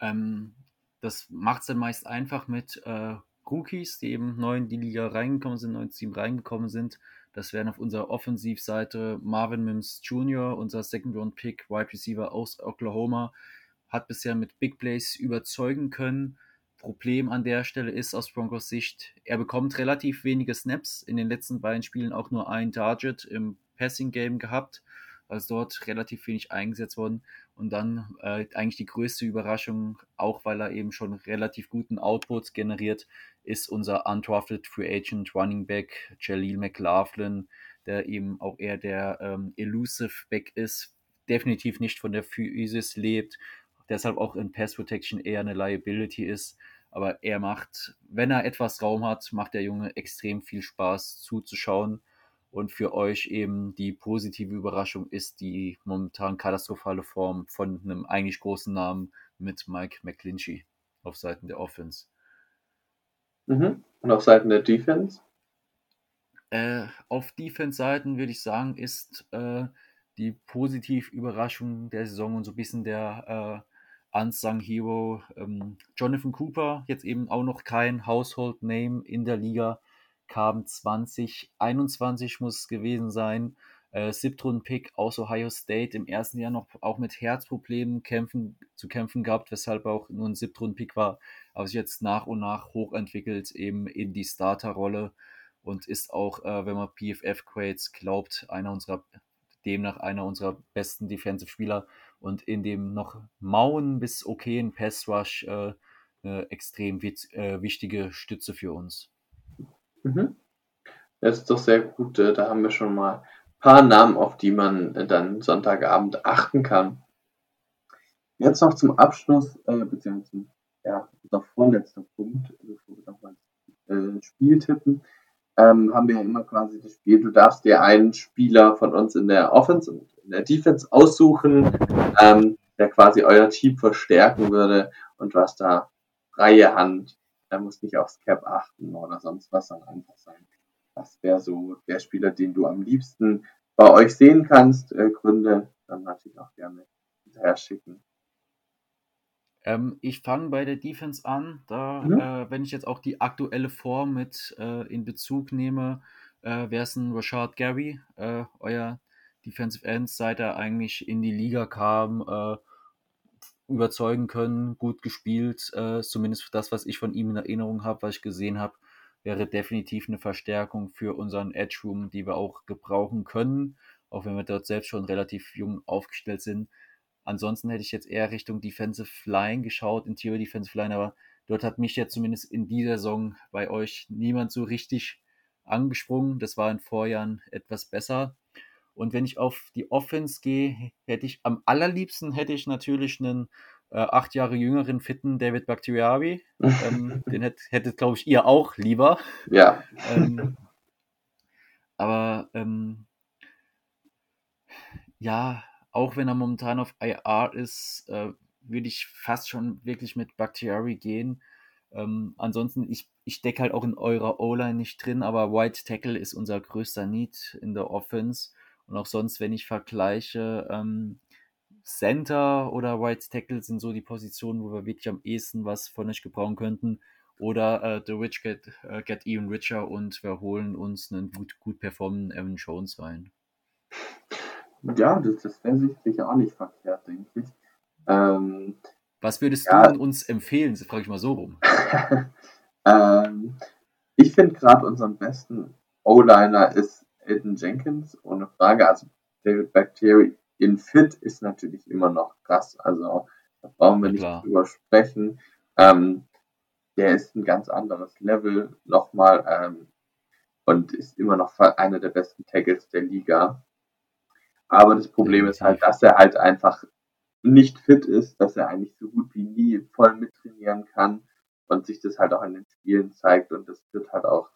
Ähm, das macht es dann meist einfach mit äh, Rookies, die eben neu in die Liga reingekommen sind, neu ins Team reingekommen sind. Das wären auf unserer Offensivseite Marvin Mims Jr., unser Second-Round-Pick, Wide Receiver aus Oklahoma, hat bisher mit Big Plays überzeugen können. Problem an der Stelle ist aus Broncos Sicht, er bekommt relativ wenige Snaps. In den letzten beiden Spielen auch nur ein Target im Passing Game gehabt, also dort relativ wenig eingesetzt worden. Und dann äh, eigentlich die größte Überraschung, auch weil er eben schon relativ guten Output generiert, ist unser undrafted Free Agent Running Back Jaleel McLaughlin, der eben auch eher der ähm, Elusive Back ist, definitiv nicht von der Physis lebt, deshalb auch in Pass Protection eher eine Liability ist. Aber er macht, wenn er etwas Raum hat, macht der Junge extrem viel Spaß zuzuschauen. Und für euch eben die positive Überraschung ist die momentan katastrophale Form von einem eigentlich großen Namen mit Mike McClinchy auf Seiten der Offense. Mhm. Und auf Seiten der Defense? Äh, auf Defense-Seiten würde ich sagen, ist äh, die positive Überraschung der Saison und so ein bisschen der äh, Unsung Hero ähm, Jonathan Cooper, jetzt eben auch noch kein Household Name in der Liga, kam 2021 muss es gewesen sein. Äh, Siebtrunden-Pick aus Ohio State im ersten Jahr noch auch mit Herzproblemen kämpfen, zu kämpfen gehabt, weshalb auch nur ein Siebtrunden-Pick war, aber sich jetzt nach und nach hochentwickelt eben in die Starterrolle und ist auch, äh, wenn man PFF-Grades glaubt, einer unserer, demnach einer unserer besten Defensive-Spieler und in dem noch mauen bis okayen Pass-Rush äh, eine extrem äh, wichtige Stütze für uns. Mhm. Das ist doch sehr gut. Äh, da haben wir schon mal ein paar Namen, auf die man äh, dann Sonntagabend achten kann. Jetzt noch zum Abschluss, äh, beziehungsweise ja, unser vorletzter Punkt, bevor wir nochmal äh, Spiel tippen, ähm, haben wir ja immer quasi das Spiel, du darfst dir einen Spieler von uns in der Offense und in der Defense aussuchen, ähm, der quasi euer Team verstärken würde und du hast da freie Hand er muss nicht aufs Cap achten oder sonst was, sondern einfach sein. Das wäre so der Spieler, den du am liebsten bei euch sehen kannst. Äh, Gründe dann natürlich auch gerne hinterher schicken. Ähm, ich fange bei der Defense an. Da, mhm. äh, wenn ich jetzt auch die aktuelle Form mit äh, in Bezug nehme, äh, wäre es ein Rashad Gary, äh, euer Defensive End, seit er eigentlich in die Liga kam, äh, überzeugen können, gut gespielt, äh, zumindest das, was ich von ihm in Erinnerung habe, was ich gesehen habe, wäre definitiv eine Verstärkung für unseren Edge Room, die wir auch gebrauchen können, auch wenn wir dort selbst schon relativ jung aufgestellt sind. Ansonsten hätte ich jetzt eher Richtung Defensive Line geschaut, Interior Defensive Line, aber dort hat mich jetzt zumindest in dieser Saison bei euch niemand so richtig angesprungen. Das war in Vorjahren etwas besser. Und wenn ich auf die Offense gehe, hätte ich am allerliebsten hätte ich natürlich einen äh, acht Jahre jüngeren fitten David Bakhtiari. ähm, [laughs] den hätt, hättet, glaube ich, ihr auch lieber. Ja. Ähm, aber ähm, ja, auch wenn er momentan auf IR ist, äh, würde ich fast schon wirklich mit Bakhtiari gehen. Ähm, ansonsten, ich, ich decke halt auch in eurer O-Line nicht drin, aber White Tackle ist unser größter Need in der Offense. Und auch sonst, wenn ich vergleiche, ähm, Center oder Right Tackle sind so die Positionen, wo wir wirklich am ehesten was von euch gebrauchen könnten. Oder äh, The Rich get, äh, get even richer und wir holen uns einen gut, gut performenden Evan Jones rein. Ja, das, das wäre sicher auch nicht verkehrt, denke ich. Ähm, was würdest ja, du uns empfehlen? Das frage ich mal so rum. [laughs] ähm, ich finde gerade unseren besten O-Liner ist Elton Jenkins, ohne Frage. Also David Bactery in Fit ist natürlich immer noch krass. Also da brauchen wir nicht Klar. drüber sprechen. Ähm, der ist ein ganz anderes Level nochmal ähm, und ist immer noch einer der besten Tackles der Liga. Aber das Problem ist halt, dass er halt einfach nicht fit ist, dass er eigentlich so gut wie nie voll mittrainieren kann und sich das halt auch in den Spielen zeigt und das wird halt auch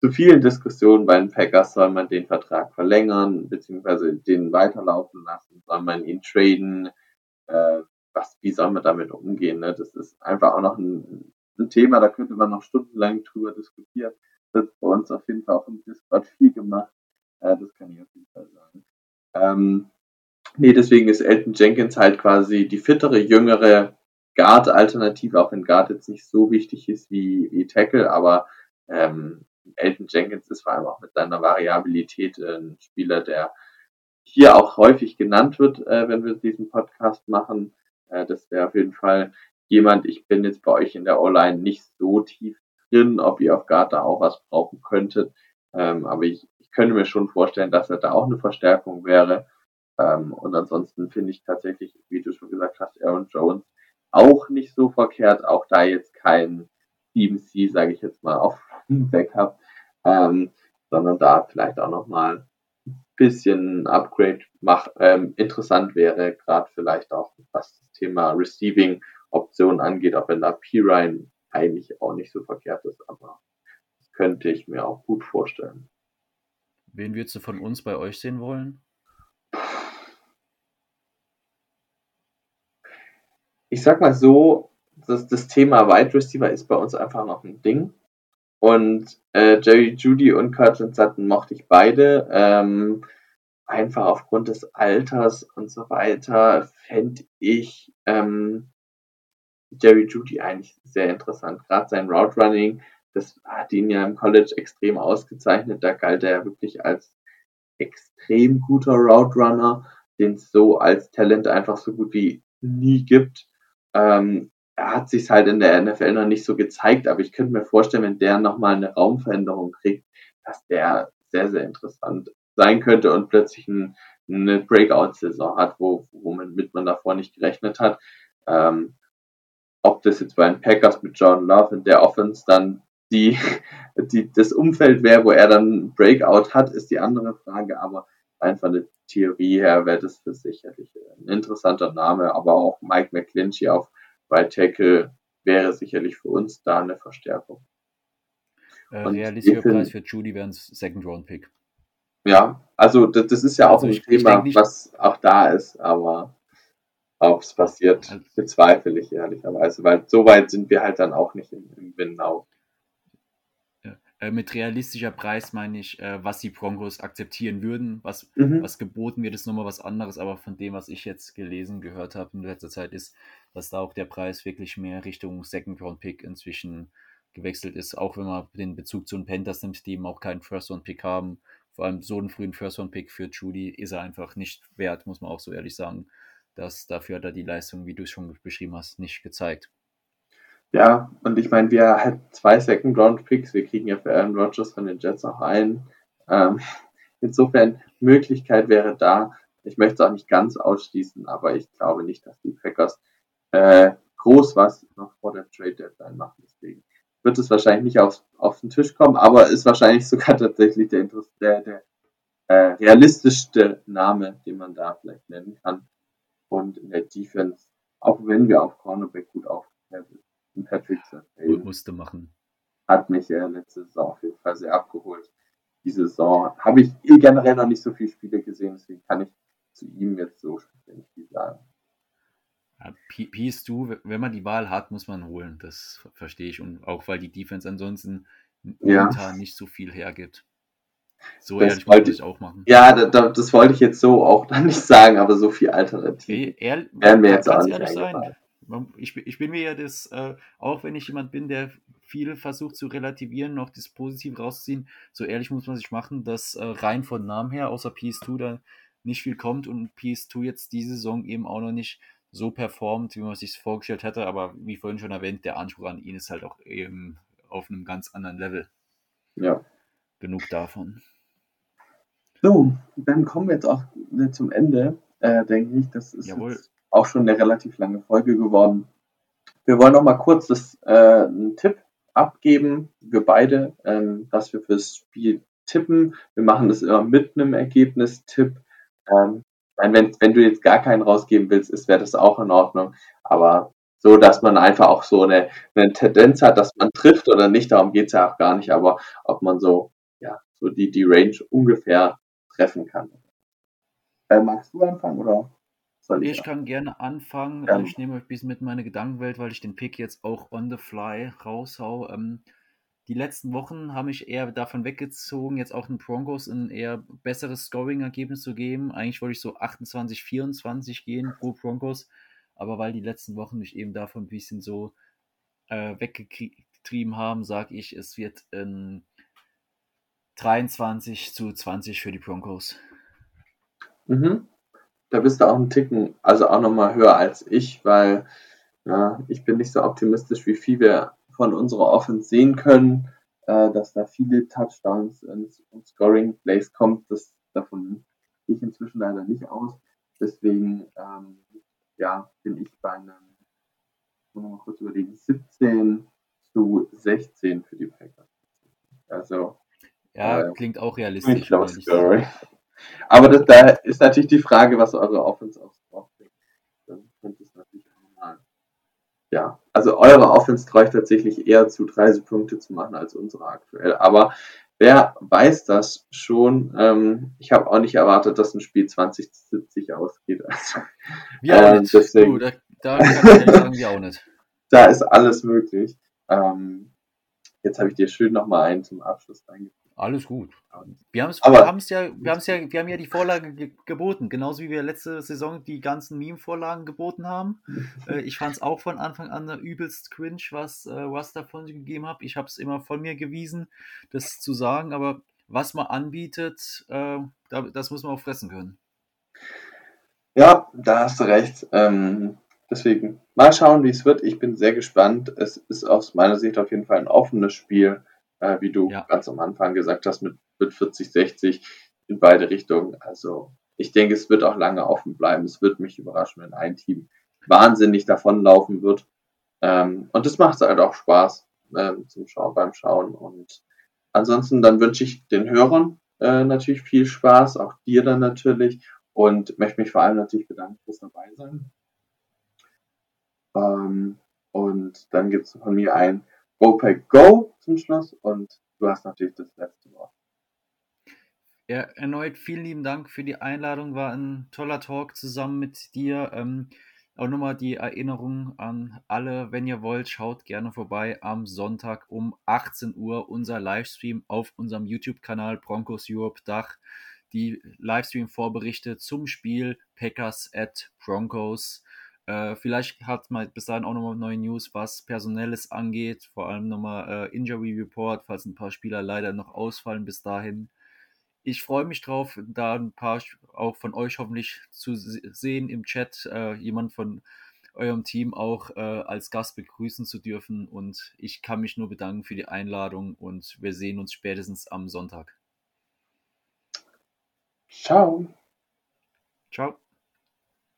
zu vielen Diskussionen bei den Packers, soll man den Vertrag verlängern, beziehungsweise den weiterlaufen lassen, soll man ihn traden, äh, was, wie soll man damit umgehen? Ne? Das ist einfach auch noch ein, ein Thema, da könnte man noch stundenlang drüber diskutieren. Das wird bei uns auf jeden Fall auch im Discord viel gemacht. Äh, das kann ich auf jeden Fall sagen. Ähm, nee, deswegen ist Elton Jenkins halt quasi die fittere, jüngere Guard-Alternative, auch wenn Guard jetzt nicht so wichtig ist wie, wie Tackle, aber ähm, Elton Jenkins ist vor allem auch mit seiner Variabilität ein Spieler, der hier auch häufig genannt wird, äh, wenn wir diesen Podcast machen. Äh, das wäre auf jeden Fall jemand, ich bin jetzt bei euch in der O-Line nicht so tief drin, ob ihr auf Guard da auch was brauchen könntet. Ähm, aber ich, ich könnte mir schon vorstellen, dass er da auch eine Verstärkung wäre. Ähm, und ansonsten finde ich tatsächlich, wie du schon gesagt hast, Aaron Jones auch nicht so verkehrt. Auch da jetzt kein 7C, sage ich jetzt mal, auf [laughs] Backup, ähm, sondern da vielleicht auch nochmal ein bisschen Upgrade mach, ähm, interessant wäre, gerade vielleicht auch was das Thema Receiving Optionen angeht, auch wenn da P-Ryan eigentlich auch nicht so verkehrt ist, aber das könnte ich mir auch gut vorstellen. Wen würdest du von uns bei euch sehen wollen? Ich sag mal so, das, das Thema Wide Receiver ist bei uns einfach noch ein Ding. Und äh, Jerry Judy und Curtin Sutton mochte ich beide. Ähm, einfach aufgrund des Alters und so weiter fände ich ähm, Jerry Judy eigentlich sehr interessant. Gerade sein Route Running, das hat ihn ja im College extrem ausgezeichnet. Da galt er ja wirklich als extrem guter Route Runner, den es so als Talent einfach so gut wie nie gibt. Ähm, hat sich halt in der NFL noch nicht so gezeigt, aber ich könnte mir vorstellen, wenn der nochmal eine Raumveränderung kriegt, dass der sehr, sehr interessant sein könnte und plötzlich ein, eine Breakout-Saison hat, wo, womit man davor nicht gerechnet hat. Ähm, ob das jetzt bei den Packers mit John Love in der Offense dann die, die, das Umfeld wäre, wo er dann Breakout hat, ist die andere Frage, aber einfach eine Theorie her wäre das für sicherlich ein interessanter Name, aber auch Mike McClinchy auf Right Tackle wäre sicherlich für uns da eine Verstärkung. Äh, realistischer Preis für Judy wäre ein Second Round Pick. Ja, also das, das ist ja auch also ein ich, Thema, ich was auch da ist, aber ob es passiert, also, bezweifle ich ehrlicherweise, weil so weit sind wir halt dann auch nicht im, im Winnow. Äh, mit realistischer Preis meine ich, äh, was die Broncos akzeptieren würden. Was, mhm. was geboten wird, ist nochmal was anderes, aber von dem, was ich jetzt gelesen, gehört habe in letzter Zeit, ist, dass da auch der Preis wirklich mehr Richtung Second Round Pick inzwischen gewechselt ist, auch wenn man den Bezug zu den Panthers nimmt, die eben auch keinen First Round Pick haben. Vor allem so einen frühen First Round Pick für Judy ist er einfach nicht wert, muss man auch so ehrlich sagen. Dass dafür hat er die Leistung, wie du es schon beschrieben hast, nicht gezeigt. Ja, und ich meine, wir hatten zwei Second-Round-Picks. Wir kriegen ja für Aaron Rodgers von den Jets auch einen. Ähm, insofern, Möglichkeit wäre da. Ich möchte es auch nicht ganz ausschließen, aber ich glaube nicht, dass die Packers äh, groß was noch vor der Trade Deadline machen. Deswegen wird es wahrscheinlich nicht auf, auf den Tisch kommen, aber ist wahrscheinlich sogar [laughs] tatsächlich der, der, der äh, realistischste Name, den man da vielleicht nennen kann. Und in der Defense, auch wenn wir auf Cornerback gut aufgestellt sind, Patrick Surtain musste machen. Hat mich ja letzte Saison auf jeden Fall sehr abgeholt. Diese Saison habe ich generell noch nicht so viele Spiele gesehen, deswegen kann ich zu ihm jetzt so nicht viel sagen. Ja, Peace du, wenn man die Wahl hat, muss man holen. Das verstehe ich. Und auch weil die Defense ansonsten momentan ja. nicht so viel hergibt. So das ehrlich wollte ich auch machen. Ja, das, das, wollte ich jetzt so auch [laughs] dann nicht sagen, aber so viel Alternativ okay, werden mir jetzt auch nicht eingefallen ich, ich bin mir ja das, äh, auch wenn ich jemand bin, der viel versucht zu relativieren, noch das Positive rauszuziehen, so ehrlich muss man sich machen, dass äh, rein von Namen her, außer PS2, da nicht viel kommt und PS2 jetzt diese Saison eben auch noch nicht so performt, wie man sich vorgestellt hätte, aber wie vorhin schon erwähnt, der Anspruch an ihn ist halt auch eben auf einem ganz anderen Level. Ja. Genug davon. So, dann kommen wir jetzt auch zum Ende, äh, denke ich. Das ist auch schon eine relativ lange Folge geworden. Wir wollen noch mal kurz das, äh, einen Tipp abgeben, wir beide, ähm, dass wir fürs Spiel tippen. Wir machen das immer mit einem Ergebnistipp. Ähm, wenn, wenn du jetzt gar keinen rausgeben willst, ist wäre das auch in Ordnung. Aber so dass man einfach auch so eine, eine Tendenz hat, dass man trifft oder nicht. Darum geht's ja auch gar nicht, aber ob man so, ja, so die, die Range ungefähr treffen kann. Äh, magst du anfangen oder soll ich? Ich kann gerne anfangen. Ja. Ich nehme euch ein bisschen mit in meine Gedankenwelt, weil ich den Pick jetzt auch on the fly raushau. Ähm, die letzten Wochen haben mich eher davon weggezogen, jetzt auch den Broncos ein eher besseres Scoring-Ergebnis zu geben. Eigentlich wollte ich so 28, 24 gehen pro Broncos, aber weil die letzten Wochen mich eben davon ein bisschen so äh, weggetrieben haben, sage ich, es wird ein 23 zu 20 für die Broncos. Mhm. Da bist du auch einen Ticken, also auch nochmal höher als ich, weil ja, ich bin nicht so optimistisch, wie viel von unserer Offense sehen können, äh, dass da viele Touchdowns und, und Scoring Plays kommt. Das, davon gehe ich inzwischen leider nicht aus. Deswegen ähm, ja, bin ich bei einem, muss mal kurz überlegen, 17 zu 16 für die Packers. Also Ja, Äh, klingt auch realistisch. scoring. sein. Aber das, da ist natürlich die Frage, was eure Offense aufs Drauf bringt. Dann könnte es natürlich auch nochmal. Ja, also eure Offense traue ich tatsächlich eher zu 30 Punkte zu machen als unsere aktuell. Aber wer weiß das schon? Ähm, ich habe auch nicht erwartet, dass ein Spiel 20 zu 70 ausgeht. Also, Wir auch Ähm, nicht. deswegen- Du, da, da kann ich ehrlich sagen, wir auch nicht. [laughs] da ist alles möglich. Ähm, jetzt habe ich dir schön nochmal einen zum Abschluss reingebracht. Alles gut. Wir haben es Aber- wir haben's ja, wir haben's ja, wir haben ja die Vorlage ge geboten, genauso wie wir letzte Saison die ganzen Meme-Vorlagen geboten haben. [laughs] äh, ich fand es auch von Anfang an übelst cringe, was äh, was davon gegeben hat. Ich habe es immer von mir gewiesen, das zu sagen, aber was man anbietet, äh, da, das muss man auch fressen können. Ja, da hast du recht. Ähm, deswegen mal schauen, wie es wird. Ich bin sehr gespannt. Es ist aus meiner Sicht auf jeden Fall ein offenes Spiel, äh, wie du Ja. ganz am Anfang gesagt hast, mit, mit 40, 60 in beide Richtungen. Also ich denke, es wird auch lange offen bleiben. Es wird mich überraschen, wenn ein Team wahnsinnig davonlaufen wird. Ähm, und das macht halt auch Spaß ähm, zum Schauen beim Schauen. Und ansonsten dann wünsche ich den Hörern äh, natürlich viel Spaß, auch dir dann natürlich und möchte mich vor allem natürlich bedanken fürs dabei sein. Ähm, und dann gibt es von mir ein Go Pack Go zum Schluss und du hast natürlich das letzte Wort. Ja, erneut vielen lieben Dank für die Einladung. War ein toller Talk zusammen mit dir. Ähm, auch nochmal die Erinnerung an alle, wenn ihr wollt, schaut gerne vorbei am Sonntag um 18 Uhr unser Livestream auf unserem YouTube-Kanal Broncos Europe Dach. Die Livestream-Vorberichte zum Spiel Packers at Broncos. Äh, vielleicht hat man bis dahin auch nochmal neue News, was Personelles angeht. Vor allem nochmal äh, Injury Report, falls ein paar Spieler leider noch ausfallen bis dahin ich freue mich drauf, da ein paar auch von euch hoffentlich zu se- sehen im Chat, äh, jemand von eurem Team auch äh, als Gast begrüßen zu dürfen. Und ich kann mich nur bedanken für die Einladung und wir sehen uns spätestens am Sonntag. Ciao. Ciao.